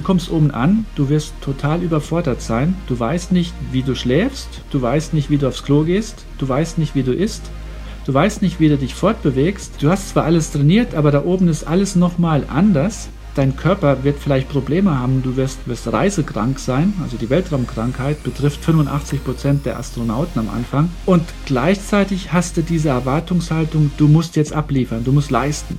du kommst oben an, du wirst total überfordert sein. Du weißt nicht, wie du schläfst, du weißt nicht, wie du aufs Klo gehst, du weißt nicht, wie du isst, du weißt nicht, wie du dich fortbewegst. Du hast zwar alles trainiert, aber da oben ist alles nochmal anders. Dein Körper wird vielleicht Probleme haben, du wirst, wirst reisekrank sein, also die Weltraumkrankheit betrifft 85 Prozent der Astronauten am Anfang. Und gleichzeitig hast du diese Erwartungshaltung, du musst jetzt abliefern, du musst leisten.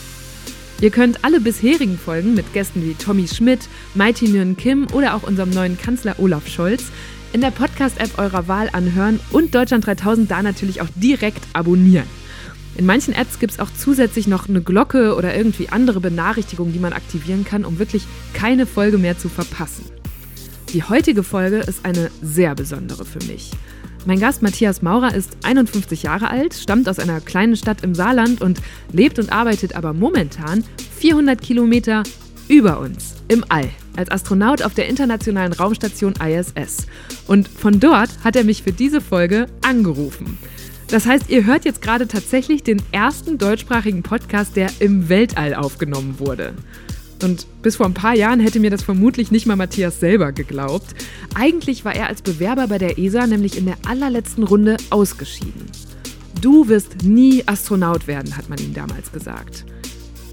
Ihr könnt alle bisherigen Folgen mit Gästen wie Tommy Schmidt, Mighty Nguyen Kim oder auch unserem neuen Kanzler Olaf Scholz in der Podcast-App eurer Wahl anhören und Deutschland 3000 da natürlich auch direkt abonnieren. In manchen Apps gibt es auch zusätzlich noch eine Glocke oder irgendwie andere Benachrichtigungen, die man aktivieren kann, um wirklich keine Folge mehr zu verpassen. Die heutige Folge ist eine sehr besondere für mich. Mein Gast Matthias Maurer ist 51 Jahre alt, stammt aus einer kleinen Stadt im Saarland und lebt und arbeitet aber momentan 400 Kilometer über uns im All als Astronaut auf der internationalen Raumstation ISS. Und von dort hat er mich für diese Folge angerufen. Das heißt, ihr hört jetzt gerade tatsächlich den ersten deutschsprachigen Podcast, der im Weltall aufgenommen wurde. Und bis vor ein paar Jahren hätte mir das vermutlich nicht mal Matthias selber geglaubt. Eigentlich war er als Bewerber bei der ESA nämlich in der allerletzten Runde ausgeschieden. Du wirst nie Astronaut werden, hat man ihm damals gesagt.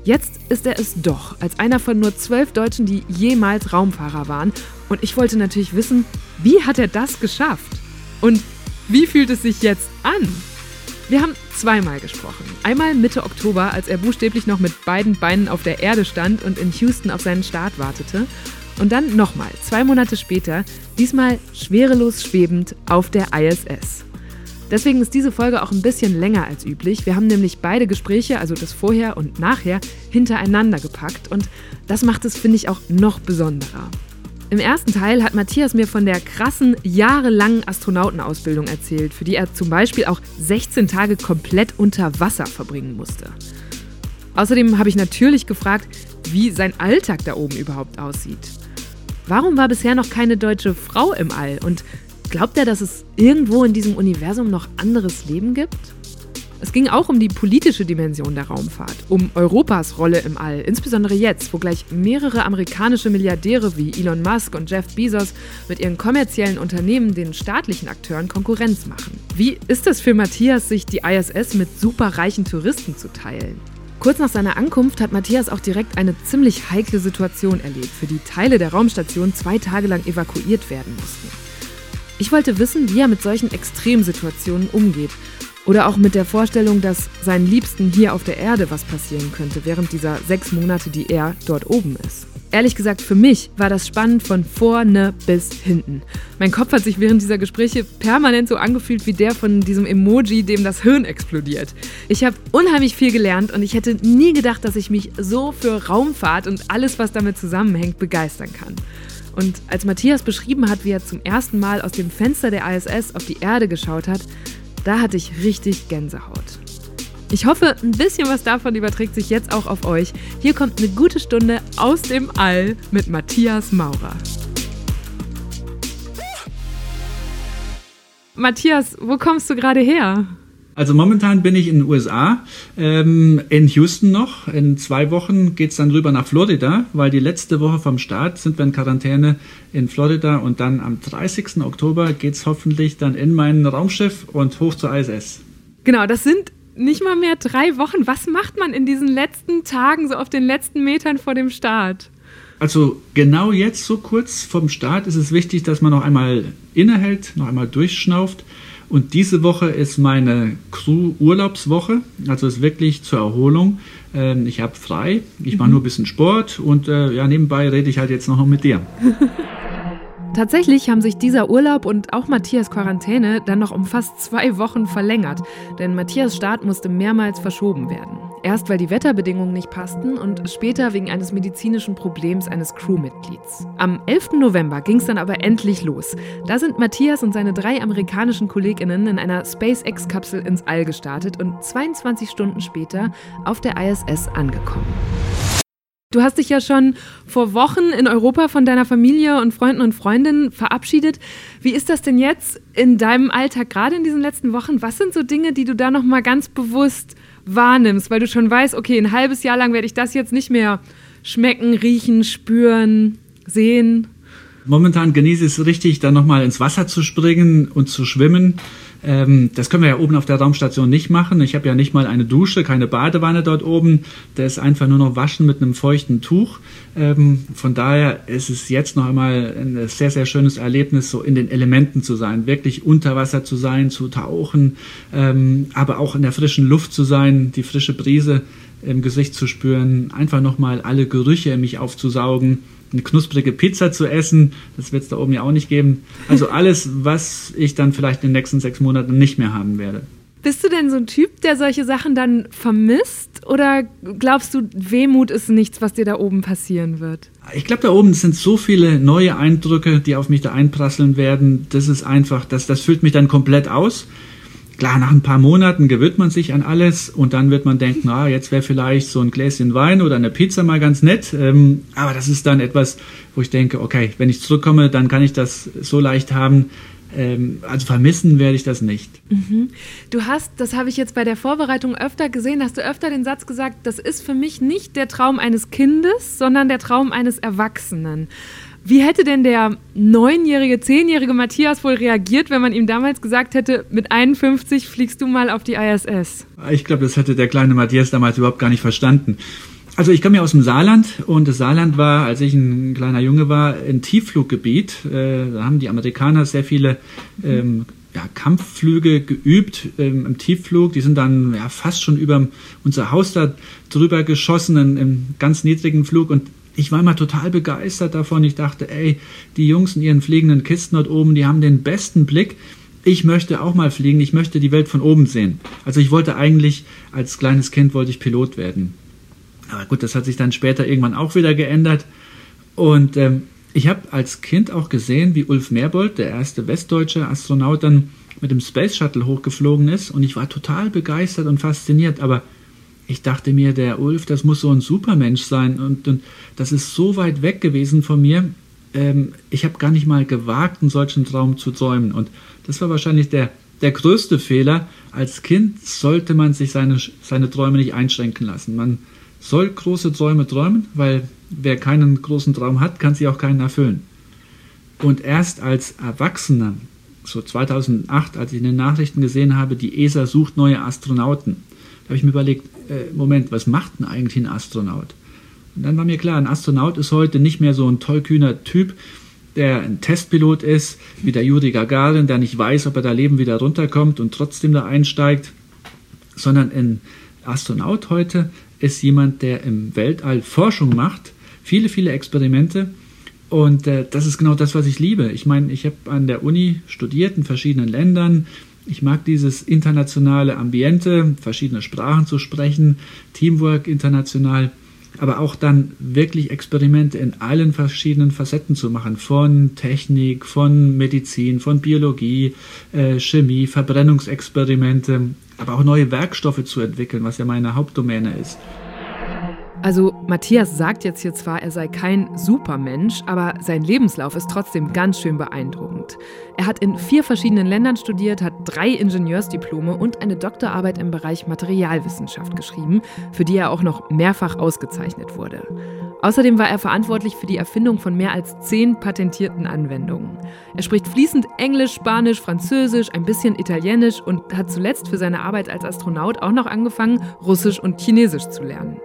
Jetzt ist er es doch, als einer von nur zwölf Deutschen, die jemals Raumfahrer waren. Und ich wollte natürlich wissen, wie hat er das geschafft? Und wie fühlt es sich jetzt an? Wir haben zweimal gesprochen. Einmal Mitte Oktober, als er buchstäblich noch mit beiden Beinen auf der Erde stand und in Houston auf seinen Start wartete. Und dann nochmal, zwei Monate später, diesmal schwerelos schwebend auf der ISS. Deswegen ist diese Folge auch ein bisschen länger als üblich. Wir haben nämlich beide Gespräche, also das Vorher und Nachher, hintereinander gepackt. Und das macht es, finde ich, auch noch besonderer. Im ersten Teil hat Matthias mir von der krassen, jahrelangen Astronautenausbildung erzählt, für die er zum Beispiel auch 16 Tage komplett unter Wasser verbringen musste. Außerdem habe ich natürlich gefragt, wie sein Alltag da oben überhaupt aussieht. Warum war bisher noch keine deutsche Frau im All? Und glaubt er, dass es irgendwo in diesem Universum noch anderes Leben gibt? Es ging auch um die politische Dimension der Raumfahrt, um Europas Rolle im All, insbesondere jetzt, wo gleich mehrere amerikanische Milliardäre wie Elon Musk und Jeff Bezos mit ihren kommerziellen Unternehmen den staatlichen Akteuren Konkurrenz machen. Wie ist es für Matthias, sich die ISS mit superreichen Touristen zu teilen? Kurz nach seiner Ankunft hat Matthias auch direkt eine ziemlich heikle Situation erlebt, für die Teile der Raumstation zwei Tage lang evakuiert werden mussten. Ich wollte wissen, wie er mit solchen Extremsituationen umgeht oder auch mit der Vorstellung, dass seinen Liebsten hier auf der Erde was passieren könnte, während dieser sechs Monate, die er dort oben ist. Ehrlich gesagt, für mich war das spannend von vorne bis hinten. Mein Kopf hat sich während dieser Gespräche permanent so angefühlt wie der von diesem Emoji, dem das Hirn explodiert. Ich habe unheimlich viel gelernt und ich hätte nie gedacht, dass ich mich so für Raumfahrt und alles, was damit zusammenhängt, begeistern kann. Und als Matthias beschrieben hat, wie er zum ersten Mal aus dem Fenster der ISS auf die Erde geschaut hat, da hatte ich richtig Gänsehaut. Ich hoffe, ein bisschen was davon überträgt sich jetzt auch auf euch. Hier kommt eine gute Stunde aus dem All mit Matthias Maurer. Matthias, wo kommst du gerade her? Also momentan bin ich in den USA, ähm, in Houston noch. In zwei Wochen geht es dann rüber nach Florida, weil die letzte Woche vom Start sind wir in Quarantäne in Florida und dann am 30. Oktober geht es hoffentlich dann in mein Raumschiff und hoch zur ISS. Genau, das sind nicht mal mehr drei Wochen. Was macht man in diesen letzten Tagen, so auf den letzten Metern vor dem Start? Also genau jetzt, so kurz vom Start, ist es wichtig, dass man noch einmal innehält, noch einmal durchschnauft und diese Woche ist meine Crew-Urlaubswoche, also ist wirklich zur Erholung. Ähm, ich habe frei, ich mache mhm. nur ein bisschen Sport und äh, ja, nebenbei rede ich halt jetzt noch mit dir. Tatsächlich haben sich dieser Urlaub und auch Matthias Quarantäne dann noch um fast zwei Wochen verlängert, denn Matthias Start musste mehrmals verschoben werden. Erst weil die Wetterbedingungen nicht passten und später wegen eines medizinischen Problems eines Crewmitglieds. Am 11. November ging es dann aber endlich los. Da sind Matthias und seine drei amerikanischen Kolleginnen in einer SpaceX-Kapsel ins All gestartet und 22 Stunden später auf der ISS angekommen. Du hast dich ja schon vor Wochen in Europa von deiner Familie und Freunden und Freundinnen verabschiedet. Wie ist das denn jetzt in deinem Alltag, gerade in diesen letzten Wochen? Was sind so Dinge, die du da nochmal ganz bewusst wahrnimmst, weil du schon weißt, okay, ein halbes Jahr lang werde ich das jetzt nicht mehr schmecken, riechen, spüren, sehen? Momentan genieße ich es richtig, dann nochmal ins Wasser zu springen und zu schwimmen. Ähm, das können wir ja oben auf der Raumstation nicht machen. Ich habe ja nicht mal eine Dusche, keine Badewanne dort oben. Da ist einfach nur noch Waschen mit einem feuchten Tuch. Ähm, von daher ist es jetzt noch einmal ein sehr, sehr schönes Erlebnis, so in den Elementen zu sein, wirklich unter Wasser zu sein, zu tauchen, ähm, aber auch in der frischen Luft zu sein, die frische Brise im Gesicht zu spüren, einfach nochmal alle Gerüche in mich aufzusaugen eine knusprige Pizza zu essen. Das wird es da oben ja auch nicht geben. Also alles, was ich dann vielleicht in den nächsten sechs Monaten nicht mehr haben werde. Bist du denn so ein Typ, der solche Sachen dann vermisst? Oder glaubst du, Wehmut ist nichts, was dir da oben passieren wird? Ich glaube, da oben sind so viele neue Eindrücke, die auf mich da einprasseln werden. Das ist einfach, das, das füllt mich dann komplett aus. Klar, nach ein paar Monaten gewöhnt man sich an alles und dann wird man denken, ah, jetzt wäre vielleicht so ein Gläschen Wein oder eine Pizza mal ganz nett. Ähm, aber das ist dann etwas, wo ich denke, okay, wenn ich zurückkomme, dann kann ich das so leicht haben. Ähm, also vermissen werde ich das nicht. Mhm. Du hast, das habe ich jetzt bei der Vorbereitung öfter gesehen, hast du öfter den Satz gesagt, das ist für mich nicht der Traum eines Kindes, sondern der Traum eines Erwachsenen. Wie hätte denn der neunjährige, zehnjährige Matthias wohl reagiert, wenn man ihm damals gesagt hätte, mit 51 fliegst du mal auf die ISS? Ich glaube, das hätte der kleine Matthias damals überhaupt gar nicht verstanden. Also ich komme ja aus dem Saarland und das Saarland war, als ich ein kleiner Junge war, ein Tieffluggebiet. Äh, da haben die Amerikaner sehr viele ähm, ja, Kampfflüge geübt ähm, im Tiefflug. Die sind dann ja, fast schon über unser Haus da drüber geschossen, in, im ganz niedrigen Flug. Und ich war immer total begeistert davon. Ich dachte, ey, die Jungs in ihren fliegenden Kisten dort oben, die haben den besten Blick. Ich möchte auch mal fliegen. Ich möchte die Welt von oben sehen. Also ich wollte eigentlich, als kleines Kind wollte ich Pilot werden. Aber gut, das hat sich dann später irgendwann auch wieder geändert. Und ähm, ich habe als Kind auch gesehen, wie Ulf Merbold, der erste westdeutsche Astronaut, dann mit dem Space Shuttle hochgeflogen ist. Und ich war total begeistert und fasziniert. Aber ich dachte mir, der Ulf, das muss so ein Supermensch sein und, und das ist so weit weg gewesen von mir. Ähm, ich habe gar nicht mal gewagt, einen solchen Traum zu träumen. Und das war wahrscheinlich der, der größte Fehler. Als Kind sollte man sich seine, seine Träume nicht einschränken lassen. Man soll große Träume träumen, weil wer keinen großen Traum hat, kann sich auch keinen erfüllen. Und erst als Erwachsener, so 2008, als ich in den Nachrichten gesehen habe, die ESA sucht neue Astronauten, da habe ich mir überlegt, äh, Moment, was macht denn eigentlich ein Astronaut? Und dann war mir klar, ein Astronaut ist heute nicht mehr so ein tollkühner Typ, der ein Testpilot ist, wie der Juri Gagarin, der nicht weiß, ob er da Leben wieder runterkommt und trotzdem da einsteigt, sondern ein Astronaut heute ist jemand, der im Weltall Forschung macht, viele, viele Experimente. Und äh, das ist genau das, was ich liebe. Ich meine, ich habe an der Uni studiert in verschiedenen Ländern, ich mag dieses internationale Ambiente, verschiedene Sprachen zu sprechen, Teamwork international, aber auch dann wirklich Experimente in allen verschiedenen Facetten zu machen, von Technik, von Medizin, von Biologie, äh, Chemie, Verbrennungsexperimente, aber auch neue Werkstoffe zu entwickeln, was ja meine Hauptdomäne ist. Also Matthias sagt jetzt hier zwar, er sei kein Supermensch, aber sein Lebenslauf ist trotzdem ganz schön beeindruckend. Er hat in vier verschiedenen Ländern studiert, hat drei Ingenieursdiplome und eine Doktorarbeit im Bereich Materialwissenschaft geschrieben, für die er auch noch mehrfach ausgezeichnet wurde. Außerdem war er verantwortlich für die Erfindung von mehr als zehn patentierten Anwendungen. Er spricht fließend Englisch, Spanisch, Französisch, ein bisschen Italienisch und hat zuletzt für seine Arbeit als Astronaut auch noch angefangen, Russisch und Chinesisch zu lernen.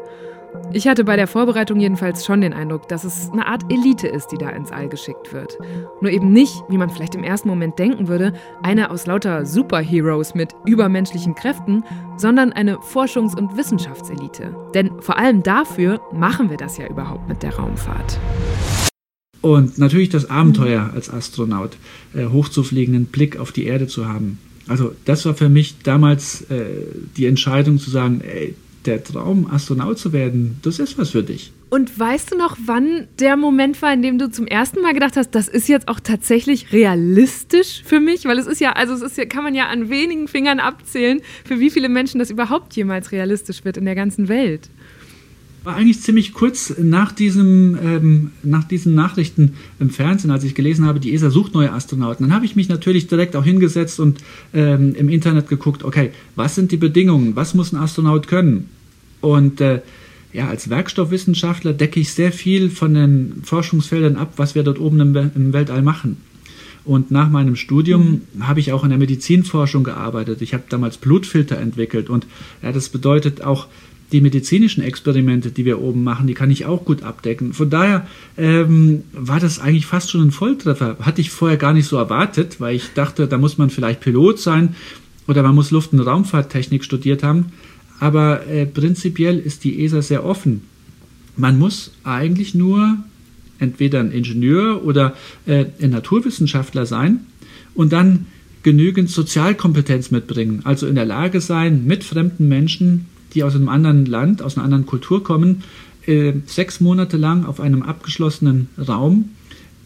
Ich hatte bei der Vorbereitung jedenfalls schon den Eindruck, dass es eine Art Elite ist, die da ins All geschickt wird. Nur eben nicht, wie man vielleicht im ersten Moment denken würde, eine aus lauter Superheroes mit übermenschlichen Kräften, sondern eine Forschungs- und Wissenschaftselite. Denn vor allem dafür machen wir das ja überhaupt mit der Raumfahrt. Und natürlich das Abenteuer als Astronaut, äh, hochzufliegen, einen Blick auf die Erde zu haben. Also das war für mich damals äh, die Entscheidung zu sagen, ey, der Traum, Astronaut zu werden, das ist was für dich. Und weißt du noch, wann der Moment war, in dem du zum ersten Mal gedacht hast, das ist jetzt auch tatsächlich realistisch für mich? Weil es ist ja, also es ist ja, kann man ja an wenigen Fingern abzählen, für wie viele Menschen das überhaupt jemals realistisch wird in der ganzen Welt war eigentlich ziemlich kurz nach, diesem, ähm, nach diesen Nachrichten im Fernsehen, als ich gelesen habe, die ESA sucht neue Astronauten. Dann habe ich mich natürlich direkt auch hingesetzt und ähm, im Internet geguckt, okay, was sind die Bedingungen, was muss ein Astronaut können? Und äh, ja, als Werkstoffwissenschaftler decke ich sehr viel von den Forschungsfeldern ab, was wir dort oben im, im Weltall machen. Und nach meinem Studium mhm. habe ich auch in der Medizinforschung gearbeitet. Ich habe damals Blutfilter entwickelt und ja, das bedeutet auch die medizinischen Experimente, die wir oben machen, die kann ich auch gut abdecken. Von daher ähm, war das eigentlich fast schon ein Volltreffer. Hatte ich vorher gar nicht so erwartet, weil ich dachte, da muss man vielleicht Pilot sein oder man muss Luft- und Raumfahrttechnik studiert haben. Aber äh, prinzipiell ist die ESA sehr offen. Man muss eigentlich nur entweder ein Ingenieur oder äh, ein Naturwissenschaftler sein und dann genügend Sozialkompetenz mitbringen, also in der Lage sein, mit fremden Menschen die aus einem anderen Land, aus einer anderen Kultur kommen, äh, sechs Monate lang auf einem abgeschlossenen Raum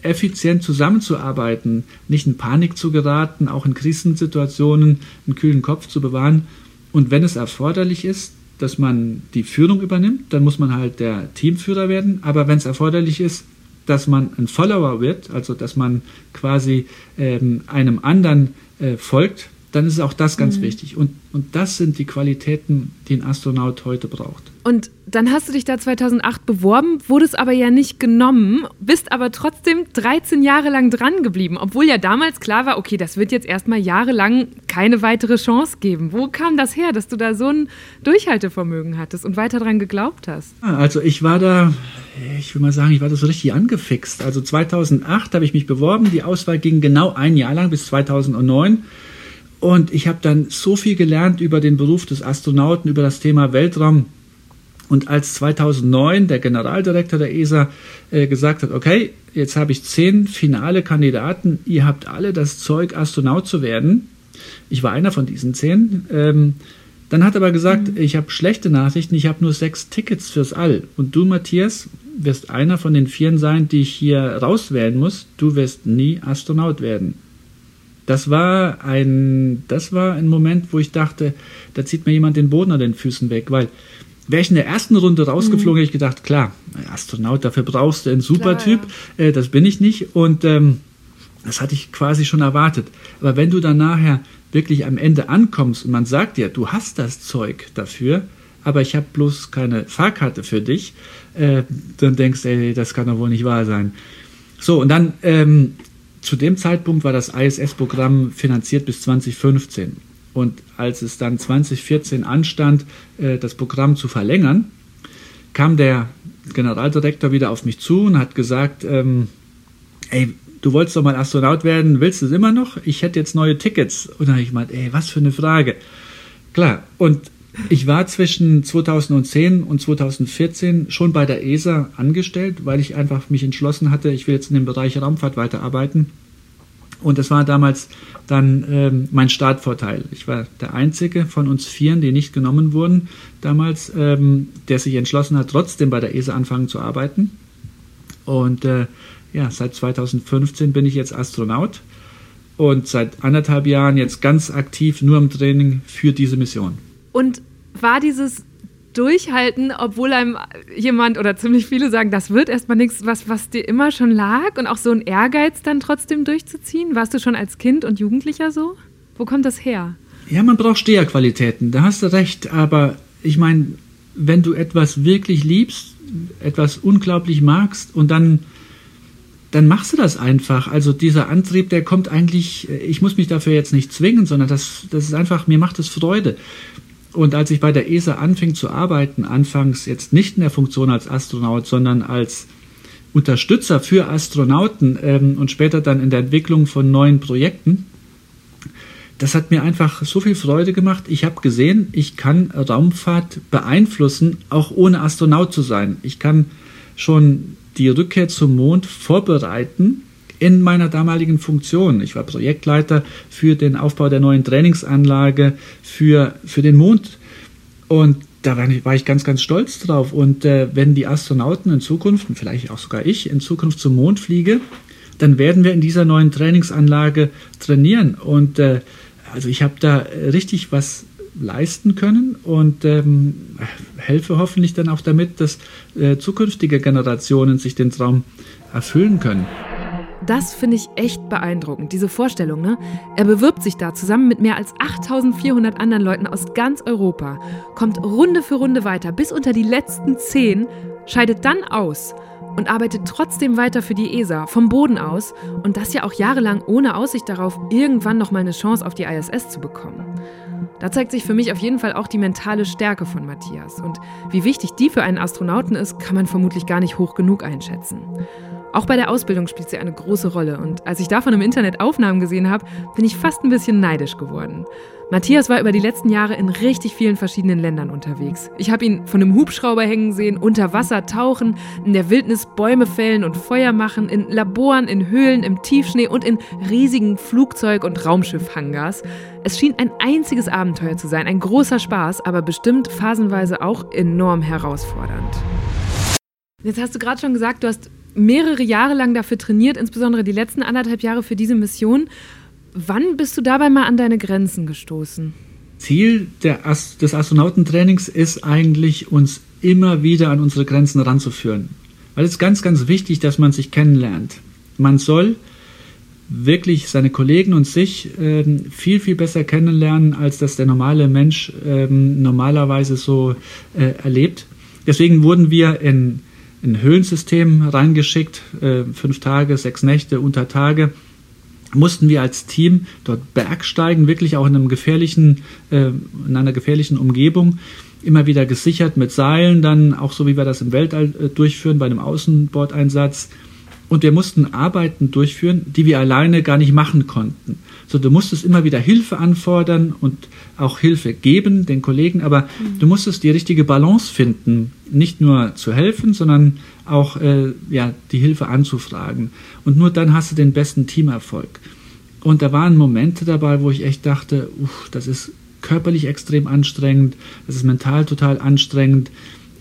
effizient zusammenzuarbeiten, nicht in Panik zu geraten, auch in Krisensituationen einen kühlen Kopf zu bewahren. Und wenn es erforderlich ist, dass man die Führung übernimmt, dann muss man halt der Teamführer werden. Aber wenn es erforderlich ist, dass man ein Follower wird, also dass man quasi ähm, einem anderen äh, folgt, dann ist auch das ganz mhm. wichtig. Und, und das sind die Qualitäten, die ein Astronaut heute braucht. Und dann hast du dich da 2008 beworben, wurdest aber ja nicht genommen, bist aber trotzdem 13 Jahre lang dran geblieben, obwohl ja damals klar war, okay, das wird jetzt erstmal jahrelang keine weitere Chance geben. Wo kam das her, dass du da so ein Durchhaltevermögen hattest und weiter dran geglaubt hast? Also ich war da, ich will mal sagen, ich war da so richtig angefixt. Also 2008 habe ich mich beworben, die Auswahl ging genau ein Jahr lang bis 2009. Und ich habe dann so viel gelernt über den Beruf des Astronauten, über das Thema Weltraum. Und als 2009 der Generaldirektor der ESA äh, gesagt hat, okay, jetzt habe ich zehn finale Kandidaten, ihr habt alle das Zeug, Astronaut zu werden. Ich war einer von diesen zehn. Ähm, dann hat er aber gesagt, mhm. ich habe schlechte Nachrichten, ich habe nur sechs Tickets fürs All. Und du, Matthias, wirst einer von den vieren sein, die ich hier rauswählen muss. Du wirst nie Astronaut werden das war ein, das war ein Moment, wo ich dachte, da zieht mir jemand den Boden an den Füßen weg, weil wäre ich in der ersten Runde rausgeflogen, mhm. hätte ich gedacht, klar, Astronaut, dafür brauchst du einen Supertyp, ja. äh, das bin ich nicht und ähm, das hatte ich quasi schon erwartet. Aber wenn du dann nachher wirklich am Ende ankommst und man sagt dir, du hast das Zeug dafür, aber ich habe bloß keine Fahrkarte für dich, äh, dann denkst du, ey, das kann doch wohl nicht wahr sein. So, und dann ähm, zu dem Zeitpunkt war das ISS-Programm finanziert bis 2015. Und als es dann 2014 anstand, äh, das Programm zu verlängern, kam der Generaldirektor wieder auf mich zu und hat gesagt, ähm, ey, du wolltest doch mal Astronaut werden, willst du es immer noch? Ich hätte jetzt neue Tickets. Und dann habe ich gemeint, ey, was für eine Frage. Klar, und ich war zwischen 2010 und 2014 schon bei der ESA angestellt, weil ich einfach mich entschlossen hatte, ich will jetzt in dem Bereich Raumfahrt weiterarbeiten. Und das war damals dann ähm, mein Startvorteil. Ich war der einzige von uns Vieren, die nicht genommen wurden damals, ähm, der sich entschlossen hat, trotzdem bei der ESA anfangen zu arbeiten. Und äh, ja, seit 2015 bin ich jetzt Astronaut und seit anderthalb Jahren jetzt ganz aktiv nur im Training für diese Mission. Und war dieses Durchhalten, obwohl einem jemand oder ziemlich viele sagen, das wird erstmal nichts, was, was dir immer schon lag und auch so ein Ehrgeiz dann trotzdem durchzuziehen? Warst du schon als Kind und Jugendlicher so? Wo kommt das her? Ja, man braucht Steherqualitäten, da hast du recht, aber ich meine, wenn du etwas wirklich liebst, etwas unglaublich magst und dann dann machst du das einfach. Also dieser Antrieb, der kommt eigentlich, ich muss mich dafür jetzt nicht zwingen, sondern das, das ist einfach, mir macht es Freude. Und als ich bei der ESA anfing zu arbeiten, anfangs jetzt nicht in der Funktion als Astronaut, sondern als Unterstützer für Astronauten ähm, und später dann in der Entwicklung von neuen Projekten, das hat mir einfach so viel Freude gemacht. Ich habe gesehen, ich kann Raumfahrt beeinflussen, auch ohne Astronaut zu sein. Ich kann schon die Rückkehr zum Mond vorbereiten in meiner damaligen Funktion. Ich war Projektleiter für den Aufbau der neuen Trainingsanlage für, für den Mond. Und da war ich ganz, ganz stolz drauf. Und äh, wenn die Astronauten in Zukunft, vielleicht auch sogar ich, in Zukunft zum Mond fliege, dann werden wir in dieser neuen Trainingsanlage trainieren. Und äh, also ich habe da richtig was leisten können und ähm, helfe hoffentlich dann auch damit, dass äh, zukünftige Generationen sich den Traum erfüllen können. Das finde ich echt beeindruckend, diese Vorstellung. Ne? Er bewirbt sich da zusammen mit mehr als 8400 anderen Leuten aus ganz Europa, kommt Runde für Runde weiter bis unter die letzten zehn, scheidet dann aus und arbeitet trotzdem weiter für die ESA vom Boden aus und das ja auch jahrelang ohne Aussicht darauf, irgendwann noch mal eine Chance auf die ISS zu bekommen. Da zeigt sich für mich auf jeden Fall auch die mentale Stärke von Matthias und wie wichtig die für einen Astronauten ist, kann man vermutlich gar nicht hoch genug einschätzen. Auch bei der Ausbildung spielt sie eine große Rolle und als ich davon im Internet Aufnahmen gesehen habe, bin ich fast ein bisschen neidisch geworden. Matthias war über die letzten Jahre in richtig vielen verschiedenen Ländern unterwegs. Ich habe ihn von einem Hubschrauber hängen sehen, unter Wasser tauchen, in der Wildnis Bäume fällen und Feuer machen, in Laboren, in Höhlen, im Tiefschnee und in riesigen Flugzeug- und Raumschiff-Hangars. Es schien ein einziges Abenteuer zu sein, ein großer Spaß, aber bestimmt phasenweise auch enorm herausfordernd. Jetzt hast du gerade schon gesagt, du hast mehrere Jahre lang dafür trainiert, insbesondere die letzten anderthalb Jahre für diese Mission. Wann bist du dabei mal an deine Grenzen gestoßen? Ziel Ast des Astronautentrainings ist eigentlich, uns immer wieder an unsere Grenzen ranzuführen. Weil es ist ganz, ganz wichtig, dass man sich kennenlernt. Man soll wirklich seine Kollegen und sich ähm, viel, viel besser kennenlernen, als das der normale Mensch ähm, normalerweise so äh, erlebt. Deswegen wurden wir in ein Höhlensystem reingeschickt, äh, fünf Tage, sechs Nächte, unter Tage. Mussten wir als Team dort bergsteigen, wirklich auch in einem gefährlichen, äh, in einer gefährlichen Umgebung, immer wieder gesichert mit Seilen, dann auch so wie wir das im Weltall äh, durchführen bei einem Außenbordeinsatz. Und wir mussten Arbeiten durchführen, die wir alleine gar nicht machen konnten. So, du musstest immer wieder Hilfe anfordern und auch Hilfe geben den Kollegen, aber mhm. du musstest die richtige Balance finden, nicht nur zu helfen, sondern auch äh, ja, die Hilfe anzufragen. Und nur dann hast du den besten Teamerfolg. Und da waren Momente dabei, wo ich echt dachte, uff, das ist körperlich extrem anstrengend, das ist mental total anstrengend.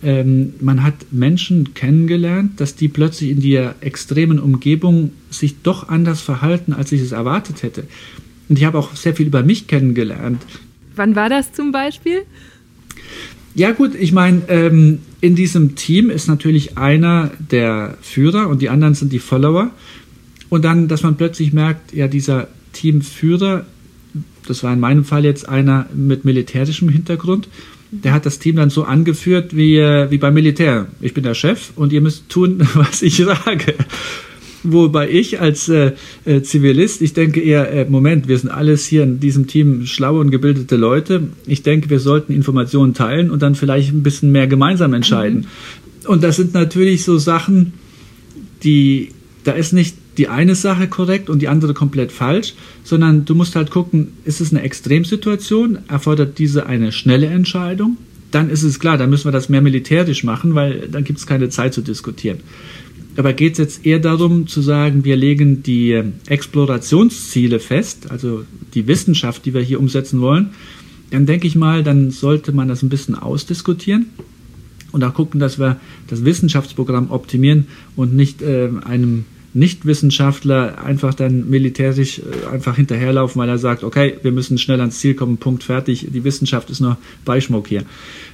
Ähm, man hat Menschen kennengelernt, dass die plötzlich in der extremen Umgebung sich doch anders verhalten, als ich es erwartet hätte. Und ich habe auch sehr viel über mich kennengelernt. Wann war das zum Beispiel? Ja gut, ich meine, ähm, in diesem Team ist natürlich einer der Führer und die anderen sind die Follower. Und dann, dass man plötzlich merkt, ja, dieser Teamführer, das war in meinem Fall jetzt einer mit militärischem Hintergrund, der hat das Team dann so angeführt wie, äh, wie beim Militär. Ich bin der Chef und ihr müsst tun, was ich sage. Wobei ich als äh, äh, Zivilist, ich denke eher, äh, Moment, wir sind alles hier in diesem Team schlaue und gebildete Leute. Ich denke, wir sollten Informationen teilen und dann vielleicht ein bisschen mehr gemeinsam entscheiden. Mhm. Und das sind natürlich so Sachen, die, da ist nicht die eine Sache korrekt und die andere komplett falsch, sondern du musst halt gucken, ist es eine Extremsituation, erfordert diese eine schnelle Entscheidung, dann ist es klar, dann müssen wir das mehr militärisch machen, weil dann gibt es keine Zeit zu diskutieren. Aber geht es jetzt eher darum zu sagen, wir legen die ähm, Explorationsziele fest, also die Wissenschaft, die wir hier umsetzen wollen, dann denke ich mal, dann sollte man das ein bisschen ausdiskutieren und auch gucken, dass wir das Wissenschaftsprogramm optimieren und nicht äh, einem Nichtwissenschaftler einfach dann militärisch äh, einfach hinterherlaufen, weil er sagt, okay, wir müssen schnell ans Ziel kommen, Punkt, fertig, die Wissenschaft ist nur Beischmuck hier.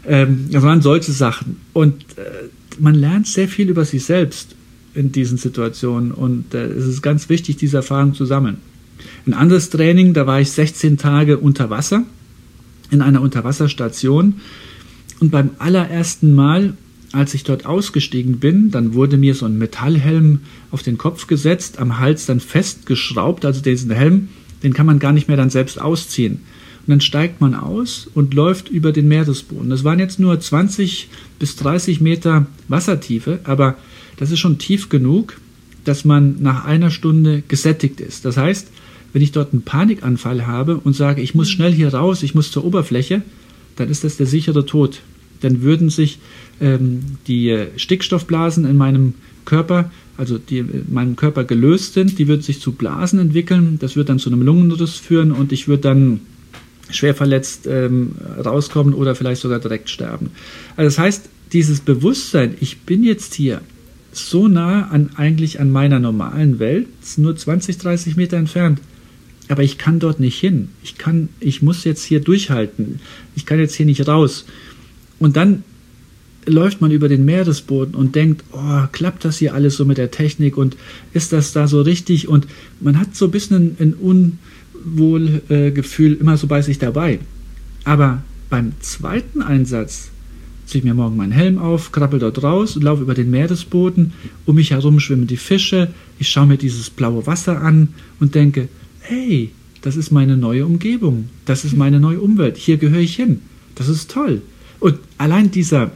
Ähm, sondern solche Sachen. Und äh, man lernt sehr viel über sich selbst in diesen Situationen und äh, es ist ganz wichtig, diese Erfahrung zu sammeln. Ein anderes Training, da war ich 16 Tage unter Wasser in einer Unterwasserstation und beim allerersten Mal als ich dort ausgestiegen bin, dann wurde mir so ein Metallhelm auf den Kopf gesetzt, am Hals dann festgeschraubt, also diesen Helm, den kann man gar nicht mehr dann selbst ausziehen. Und dann steigt man aus und läuft über den Meeresboden. Das waren jetzt nur 20 bis 30 Meter Wassertiefe, aber das ist schon tief genug, dass man nach einer Stunde gesättigt ist. Das heißt, wenn ich dort einen Panikanfall habe und sage, ich muss schnell hier raus, ich muss zur Oberfläche, dann ist das der sichere Tod. Dann würden sich ähm, die Stickstoffblasen in meinem Körper, also die in meinem Körper gelöst sind, die würden sich zu Blasen entwickeln. Das wird dann zu einem Lungenriss führen und ich würde dann schwer verletzt ähm, rauskommen oder vielleicht sogar direkt sterben. Also das heißt, dieses Bewusstsein, ich bin jetzt hier so nah an eigentlich an meiner normalen Welt, nur 20, 30 Meter entfernt, aber ich kann dort nicht hin. Ich kann, ich muss jetzt hier durchhalten. Ich kann jetzt hier nicht raus. Und dann läuft man über den Meeresboden und denkt, oh, klappt das hier alles so mit der Technik und ist das da so richtig? Und man hat so ein bisschen ein, ein Unwohlgefühl immer so bei sich dabei. Aber beim zweiten Einsatz ziehe ich mir morgen meinen Helm auf, krabbel dort raus und laufe über den Meeresboden. Um mich herum schwimmen die Fische. Ich schaue mir dieses blaue Wasser an und denke, hey, das ist meine neue Umgebung. Das ist meine neue Umwelt. Hier gehöre ich hin. Das ist toll. Und allein dieser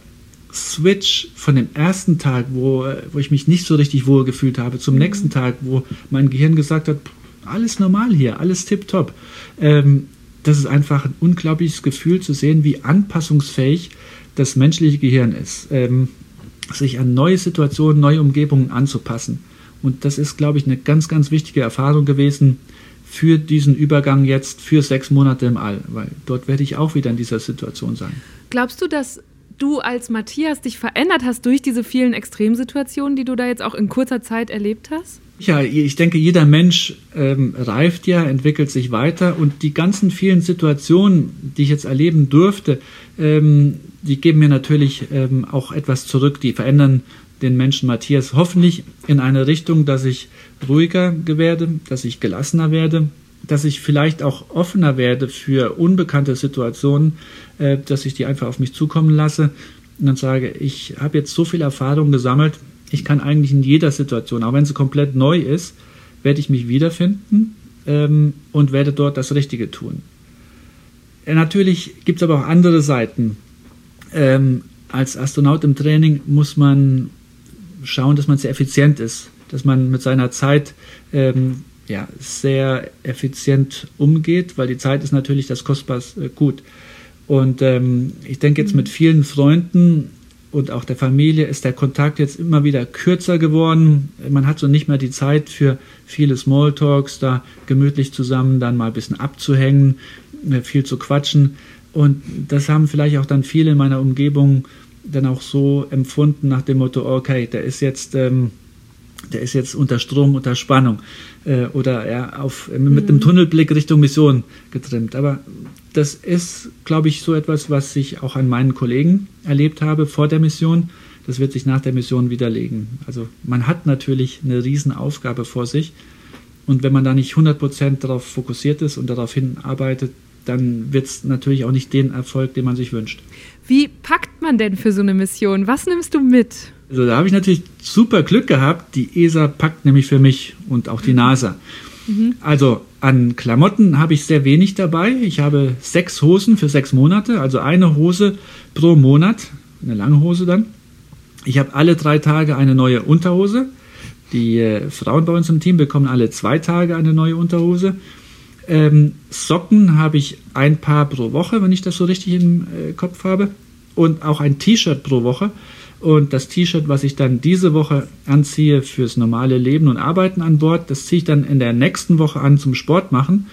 Switch von dem ersten Tag, wo, wo ich mich nicht so richtig wohl gefühlt habe, zum mhm. nächsten Tag, wo mein Gehirn gesagt hat, alles normal hier, alles tipptopp. Ähm, das ist einfach ein unglaubliches Gefühl zu sehen, wie anpassungsfähig das menschliche Gehirn ist, ähm, sich an neue Situationen, neue Umgebungen anzupassen. Und das ist, glaube ich, eine ganz, ganz wichtige Erfahrung gewesen für diesen Übergang jetzt für sechs Monate im All, weil dort werde ich auch wieder in dieser Situation sein. Glaubst du, dass du als Matthias dich verändert hast durch diese vielen Extremsituationen, die du da jetzt auch in kurzer Zeit erlebt hast? Ja, ich denke, jeder Mensch ähm, reift ja, entwickelt sich weiter und die ganzen vielen Situationen, die ich jetzt erleben durfte, ähm, die geben mir natürlich ähm, auch etwas zurück, die verändern den Menschen Matthias hoffentlich in eine Richtung, dass ich ruhiger werde, dass ich gelassener werde, dass ich vielleicht auch offener werde für unbekannte Situationen, äh, dass ich die einfach auf mich zukommen lasse und dann sage, ich habe jetzt so viel Erfahrung gesammelt, ich kann eigentlich in jeder Situation, auch wenn sie komplett neu ist, werde ich mich wiederfinden ähm, und werde dort das Richtige tun. Äh, natürlich gibt es aber auch andere Seiten. Ähm, als Astronaut im Training muss man schauen, dass man sehr effizient ist, dass man mit seiner Zeit ähm, ja, sehr effizient umgeht, weil die Zeit ist natürlich das kostbarste Gut. Und ähm, ich denke jetzt mit vielen Freunden und auch der Familie ist der Kontakt jetzt immer wieder kürzer geworden. Man hat so nicht mehr die Zeit für viele Smalltalks, da gemütlich zusammen dann mal ein bisschen abzuhängen, viel zu quatschen. Und das haben vielleicht auch dann viele in meiner Umgebung dann auch so empfunden nach dem Motto, okay, der ist jetzt, ähm, der ist jetzt unter Strom, unter Spannung äh, oder ja, auf, mit mhm. dem Tunnelblick Richtung Mission getrimmt. Aber das ist, glaube ich, so etwas, was ich auch an meinen Kollegen erlebt habe vor der Mission. Das wird sich nach der Mission widerlegen. Also man hat natürlich eine Riesenaufgabe vor sich. Und wenn man da nicht 100% darauf fokussiert ist und darauf hinarbeitet, dann wird es natürlich auch nicht den Erfolg, den man sich wünscht. Wie packt man denn für so eine Mission? Was nimmst du mit? Also da habe ich natürlich super Glück gehabt. Die ESA packt nämlich für mich und auch die NASA. Mhm. Also an Klamotten habe ich sehr wenig dabei. Ich habe sechs Hosen für sechs Monate, also eine Hose pro Monat, eine lange Hose dann. Ich habe alle drei Tage eine neue Unterhose. Die äh, Frauen bei uns im Team bekommen alle zwei Tage eine neue Unterhose. Ähm, Socken habe ich ein Paar pro Woche, wenn ich das so richtig im äh, Kopf habe. Und auch ein T-Shirt pro Woche. Und das T-Shirt, was ich dann diese Woche anziehe fürs normale Leben und Arbeiten an Bord, das ziehe ich dann in der nächsten Woche an zum Sport machen.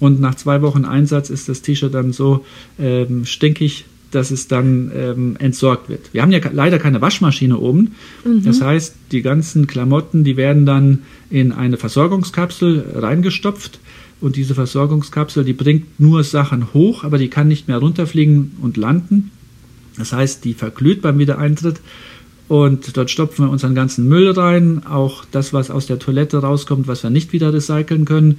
Und nach zwei Wochen Einsatz ist das T-Shirt dann so ähm, stinkig, dass es dann ähm, entsorgt wird. Wir haben ja leider keine Waschmaschine oben. Mhm. Das heißt, die ganzen Klamotten, die werden dann in eine Versorgungskapsel reingestopft. Und diese Versorgungskapsel, die bringt nur Sachen hoch, aber die kann nicht mehr runterfliegen und landen. Das heißt, die verglüht beim Wiedereintritt und dort stopfen wir unseren ganzen Müll rein, auch das, was aus der Toilette rauskommt, was wir nicht wieder recyceln können.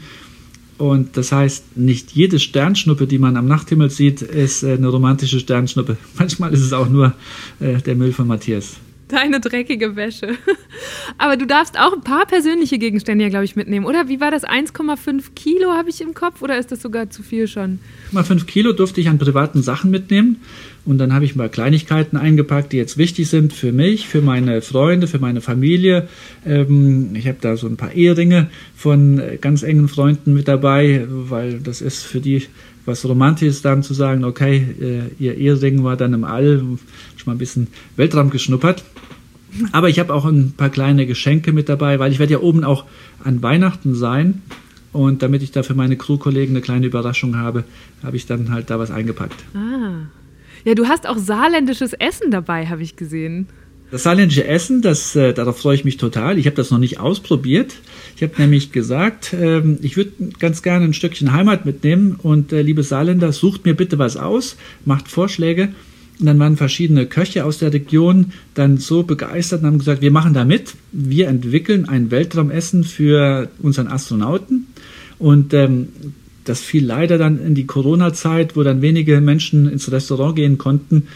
Und das heißt, nicht jede Sternschnuppe, die man am Nachthimmel sieht, ist äh, eine romantische Sternschnuppe. Manchmal ist es auch nur äh, der Müll von Matthias. Deine dreckige Wäsche. Aber du darfst auch ein paar persönliche Gegenstände ja, glaube ich, mitnehmen, oder? Wie war das? 1,5 Kilo habe ich im Kopf oder ist das sogar zu viel schon? 1,5 Kilo durfte ich an privaten Sachen mitnehmen. Und dann habe ich mal Kleinigkeiten eingepackt, die jetzt wichtig sind für mich, für meine Freunde, für meine Familie. Ähm, ich habe da so ein paar Eheringe von äh, ganz engen Freunden mit dabei, weil das ist für die was romantisch dann zu sagen, okay, äh, ihr Ehering war dann im All, schon mal ein bisschen Weltraum geschnuppert. Aber ich habe auch ein paar kleine Geschenke mit dabei, weil ich werde ja oben auch an Weihnachten sein Und damit ich da für meine Crewkollegen eine kleine Überraschung habe, habe ich dann halt da was eingepackt. Ah. Ja, du hast auch saarländisches Essen dabei, habe ich gesehen. Das saarländische Essen, das, äh, darauf freue ich mich total. Ich habe das noch nicht ausprobiert. Ich habe nämlich gesagt, ähm, ich würde ganz gerne ein Stückchen Heimat mitnehmen und äh, liebe Saarländer, sucht mir bitte was aus, macht Vorschläge. Und dann waren verschiedene Köche aus der Region dann so begeistert und haben gesagt, wir machen da mit. Wir entwickeln ein Weltraumessen für unseren Astronauten. Und ähm, das fiel leider dann in die Corona-Zeit, wo dann wenige Menschen ins Restaurant gehen konnten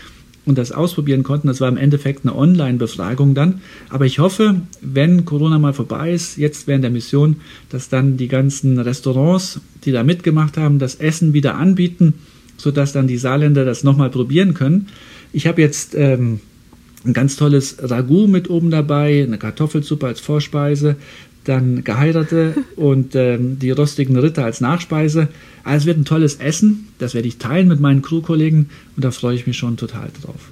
und das ausprobieren konnten. Das war im Endeffekt eine Online-Befragung dann. Aber ich hoffe, wenn Corona mal vorbei ist, jetzt während der Mission, dass dann die ganzen Restaurants, die da mitgemacht haben, das Essen wieder anbieten, sodass dann die Saarländer das nochmal probieren können. Ich habe jetzt ähm, ein ganz tolles Ragout mit oben dabei, eine Kartoffelsuppe als Vorspeise, dann Geheiratete und ähm, die rostigen Ritter als Nachspeise. Also es wird ein tolles Essen, das werde ich teilen mit meinen Crewkollegen und da freue ich mich schon total drauf.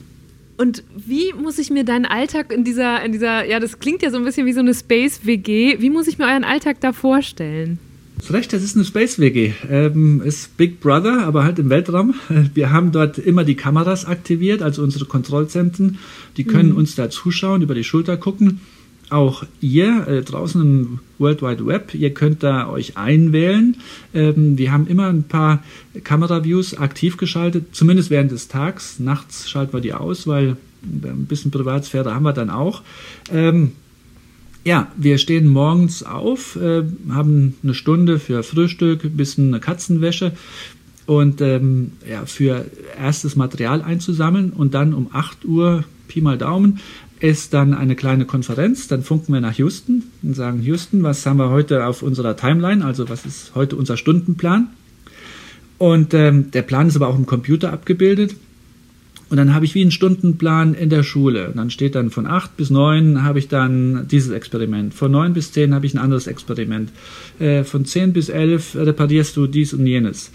Und wie muss ich mir deinen Alltag in dieser, in dieser, ja, das klingt ja so ein bisschen wie so eine Space-WG, wie muss ich mir euren Alltag da vorstellen? Zu Recht, das ist eine Space-WG. Ähm, ist Big Brother, aber halt im Weltraum. Wir haben dort immer die Kameras aktiviert, also unsere Kontrollzentren. Die können mhm. uns da zuschauen, über die Schulter gucken auch ihr äh, draußen im World Wide Web, ihr könnt da euch einwählen. Ähm, wir haben immer ein paar Kameraviews aktiv geschaltet, zumindest während des Tags. Nachts schalten wir die aus, weil ein bisschen Privatsphäre haben wir dann auch. Ähm, ja, wir stehen morgens auf, äh, haben eine Stunde für Frühstück, ein bisschen Katzenwäsche und ähm, ja, für erstes Material einzusammeln und dann um 8 Uhr, Pi mal Daumen, ist dann eine kleine Konferenz. Dann funken wir nach Houston und sagen, Houston, was haben wir heute auf unserer Timeline? Also was ist heute unser Stundenplan? Und ähm, der Plan ist aber auch im Computer abgebildet. Und dann habe ich wie einen Stundenplan in der Schule. Und dann steht dann von 8 bis 9 habe ich dann dieses Experiment. Von 9 bis 10 habe ich ein anderes Experiment. Äh, von 10 bis 11 reparierst du dies und jenes.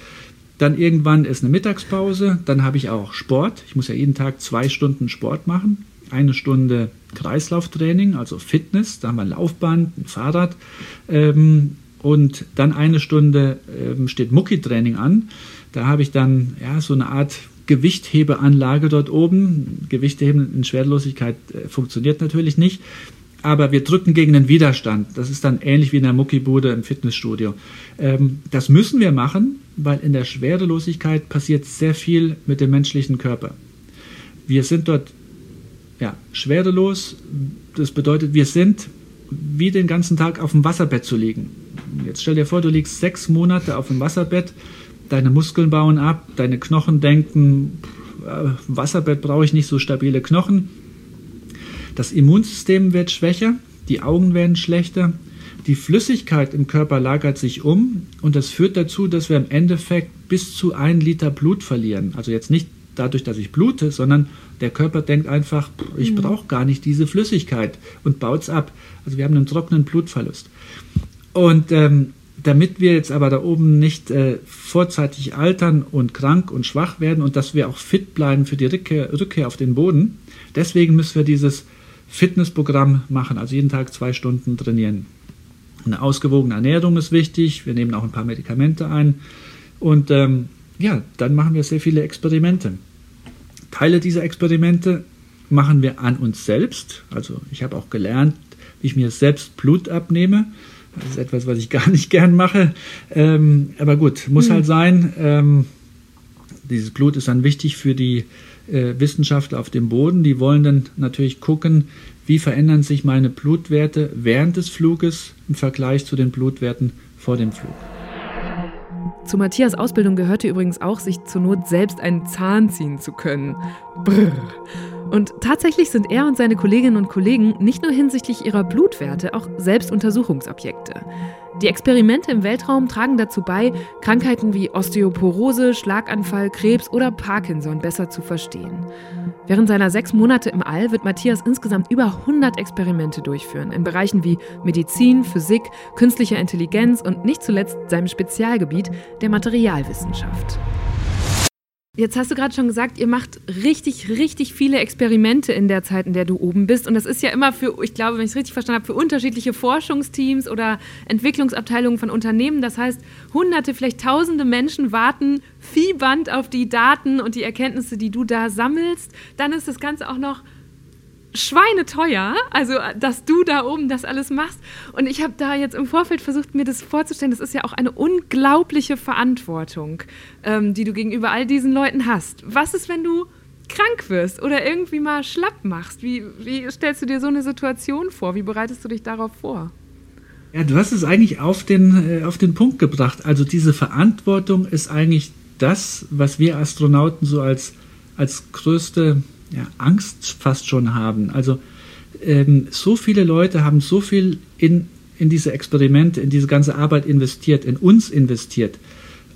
Dann irgendwann ist eine Mittagspause. Dann habe ich auch Sport. Ich muss ja jeden Tag zwei Stunden Sport machen eine Stunde Kreislauftraining, also Fitness, da haben wir ein Laufband, ein Fahrrad ähm, und dann eine Stunde ähm, steht Mucki-Training an. Da habe ich dann ja, so eine Art Gewichthebeanlage dort oben. Gewichtheben in Schwerlosigkeit äh, funktioniert natürlich nicht, aber wir drücken gegen den Widerstand. Das ist dann ähnlich wie in der Muckibude im Fitnessstudio. Ähm, das müssen wir machen, weil in der Schwerelosigkeit passiert sehr viel mit dem menschlichen Körper. Wir sind dort ja, schwerelos. Das bedeutet, wir sind wie den ganzen Tag auf dem Wasserbett zu liegen. Jetzt stell dir vor, du liegst sechs Monate auf dem Wasserbett, deine Muskeln bauen ab, deine Knochen denken, äh, Wasserbett brauche ich nicht so stabile Knochen. Das Immunsystem wird schwächer, die Augen werden schlechter, die Flüssigkeit im Körper lagert sich um und das führt dazu, dass wir im Endeffekt bis zu ein Liter Blut verlieren. Also jetzt nicht dadurch, dass ich blute, sondern der Körper denkt einfach, ich mhm. brauche gar nicht diese Flüssigkeit und baut es ab. Also wir haben einen trockenen Blutverlust. Und ähm, damit wir jetzt aber da oben nicht äh, vorzeitig altern und krank und schwach werden und dass wir auch fit bleiben für die Rückkehr, Rückkehr auf den Boden, deswegen müssen wir dieses Fitnessprogramm machen, also jeden Tag zwei Stunden trainieren. Eine ausgewogene Ernährung ist wichtig, wir nehmen auch ein paar Medikamente ein und ähm, ja, dann machen wir sehr viele Experimente. Teile dieser Experimente machen wir an uns selbst. Also ich habe auch gelernt, wie ich mir selbst Blut abnehme. Das ist etwas, was ich gar nicht gern mache. Ähm, aber gut, muss mhm. halt sein. Ähm, dieses Blut ist dann wichtig für die äh, Wissenschaftler auf dem Boden. Die wollen dann natürlich gucken, wie verändern sich meine Blutwerte während des Fluges im Vergleich zu den Blutwerten vor dem Flug. Zu Matthias Ausbildung gehörte übrigens auch, sich zur Not selbst einen Zahn ziehen zu können. Brrr. Und tatsächlich sind er und seine Kolleginnen und Kollegen nicht nur hinsichtlich ihrer Blutwerte auch selbst Untersuchungsobjekte. Die Experimente im Weltraum tragen dazu bei, Krankheiten wie Osteoporose, Schlaganfall, Krebs oder Parkinson besser zu verstehen. Während seiner sechs Monate im All wird Matthias insgesamt über 100 Experimente durchführen, in Bereichen wie Medizin, Physik, künstlicher Intelligenz und nicht zuletzt seinem Spezialgebiet der Materialwissenschaft. Jetzt hast du gerade schon gesagt, ihr macht richtig, richtig viele Experimente in der Zeit, in der du oben bist. Und das ist ja immer für, ich glaube, wenn ich es richtig verstanden habe, für unterschiedliche Forschungsteams oder Entwicklungsabteilungen von Unternehmen. Das heißt, hunderte, vielleicht tausende Menschen warten fiebernd auf die Daten und die Erkenntnisse, die du da sammelst. Dann ist das Ganze auch noch schweineteuer, also dass du da oben das alles machst. Und ich habe da jetzt im Vorfeld versucht, mir das vorzustellen. Das ist ja auch eine unglaubliche Verantwortung, ähm, die du gegenüber all diesen Leuten hast. Was ist, wenn du krank wirst oder irgendwie mal schlapp machst? Wie, wie stellst du dir so eine Situation vor? Wie bereitest du dich darauf vor? Ja, du hast es eigentlich auf den, äh, auf den Punkt gebracht. Also diese Verantwortung ist eigentlich das, was wir Astronauten so als, als größte ja, Angst fast schon haben. Also ähm, so viele Leute haben so viel in, in diese Experimente, in diese ganze Arbeit investiert, in uns investiert.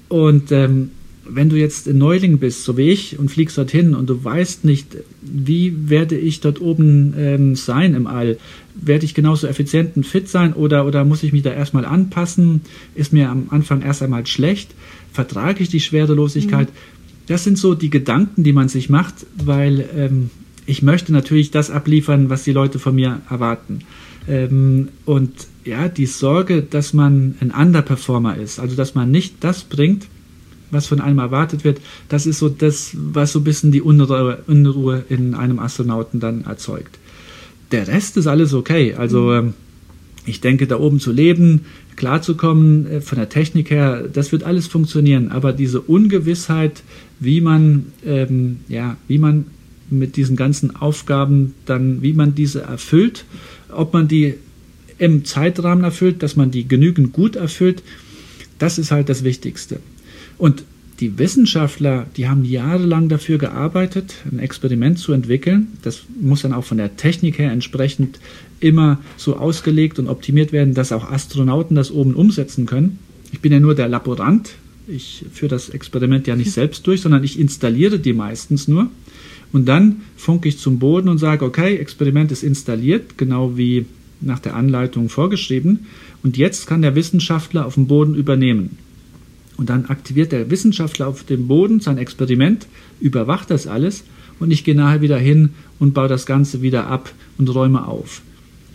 Und ähm, wenn du jetzt ein Neuling bist, so wie ich, und fliegst dorthin und du weißt nicht, wie werde ich dort oben ähm, sein im All, werde ich genauso effizient und fit sein oder, oder muss ich mich da erstmal anpassen? Ist mir am Anfang erst einmal schlecht? Vertrage ich die Schwerelosigkeit? Mhm. Das sind so die Gedanken, die man sich macht, weil ähm, ich möchte natürlich das abliefern, was die Leute von mir erwarten. Ähm, und ja, die Sorge, dass man ein Underperformer ist, also dass man nicht das bringt, was von einem erwartet wird, das ist so das, was so ein bisschen die Unruhe, Unruhe in einem Astronauten dann erzeugt. Der Rest ist alles okay. Also mhm. ähm, ich denke, da oben zu leben, klarzukommen, äh, von der Technik her, das wird alles funktionieren. Aber diese Ungewissheit, wie man, ähm, ja, wie man mit diesen ganzen Aufgaben dann, wie man diese erfüllt, ob man die im Zeitrahmen erfüllt, dass man die genügend gut erfüllt, das ist halt das Wichtigste. Und die Wissenschaftler, die haben jahrelang dafür gearbeitet, ein Experiment zu entwickeln. Das muss dann auch von der Technik her entsprechend immer so ausgelegt und optimiert werden, dass auch Astronauten das oben umsetzen können. Ich bin ja nur der Laborant. Ich führe das Experiment ja nicht selbst durch, sondern ich installiere die meistens nur. Und dann funke ich zum Boden und sage, okay, Experiment ist installiert, genau wie nach der Anleitung vorgeschrieben. Und jetzt kann der Wissenschaftler auf dem Boden übernehmen. Und dann aktiviert der Wissenschaftler auf dem Boden sein Experiment, überwacht das alles und ich gehe nachher wieder hin und baue das Ganze wieder ab und räume auf.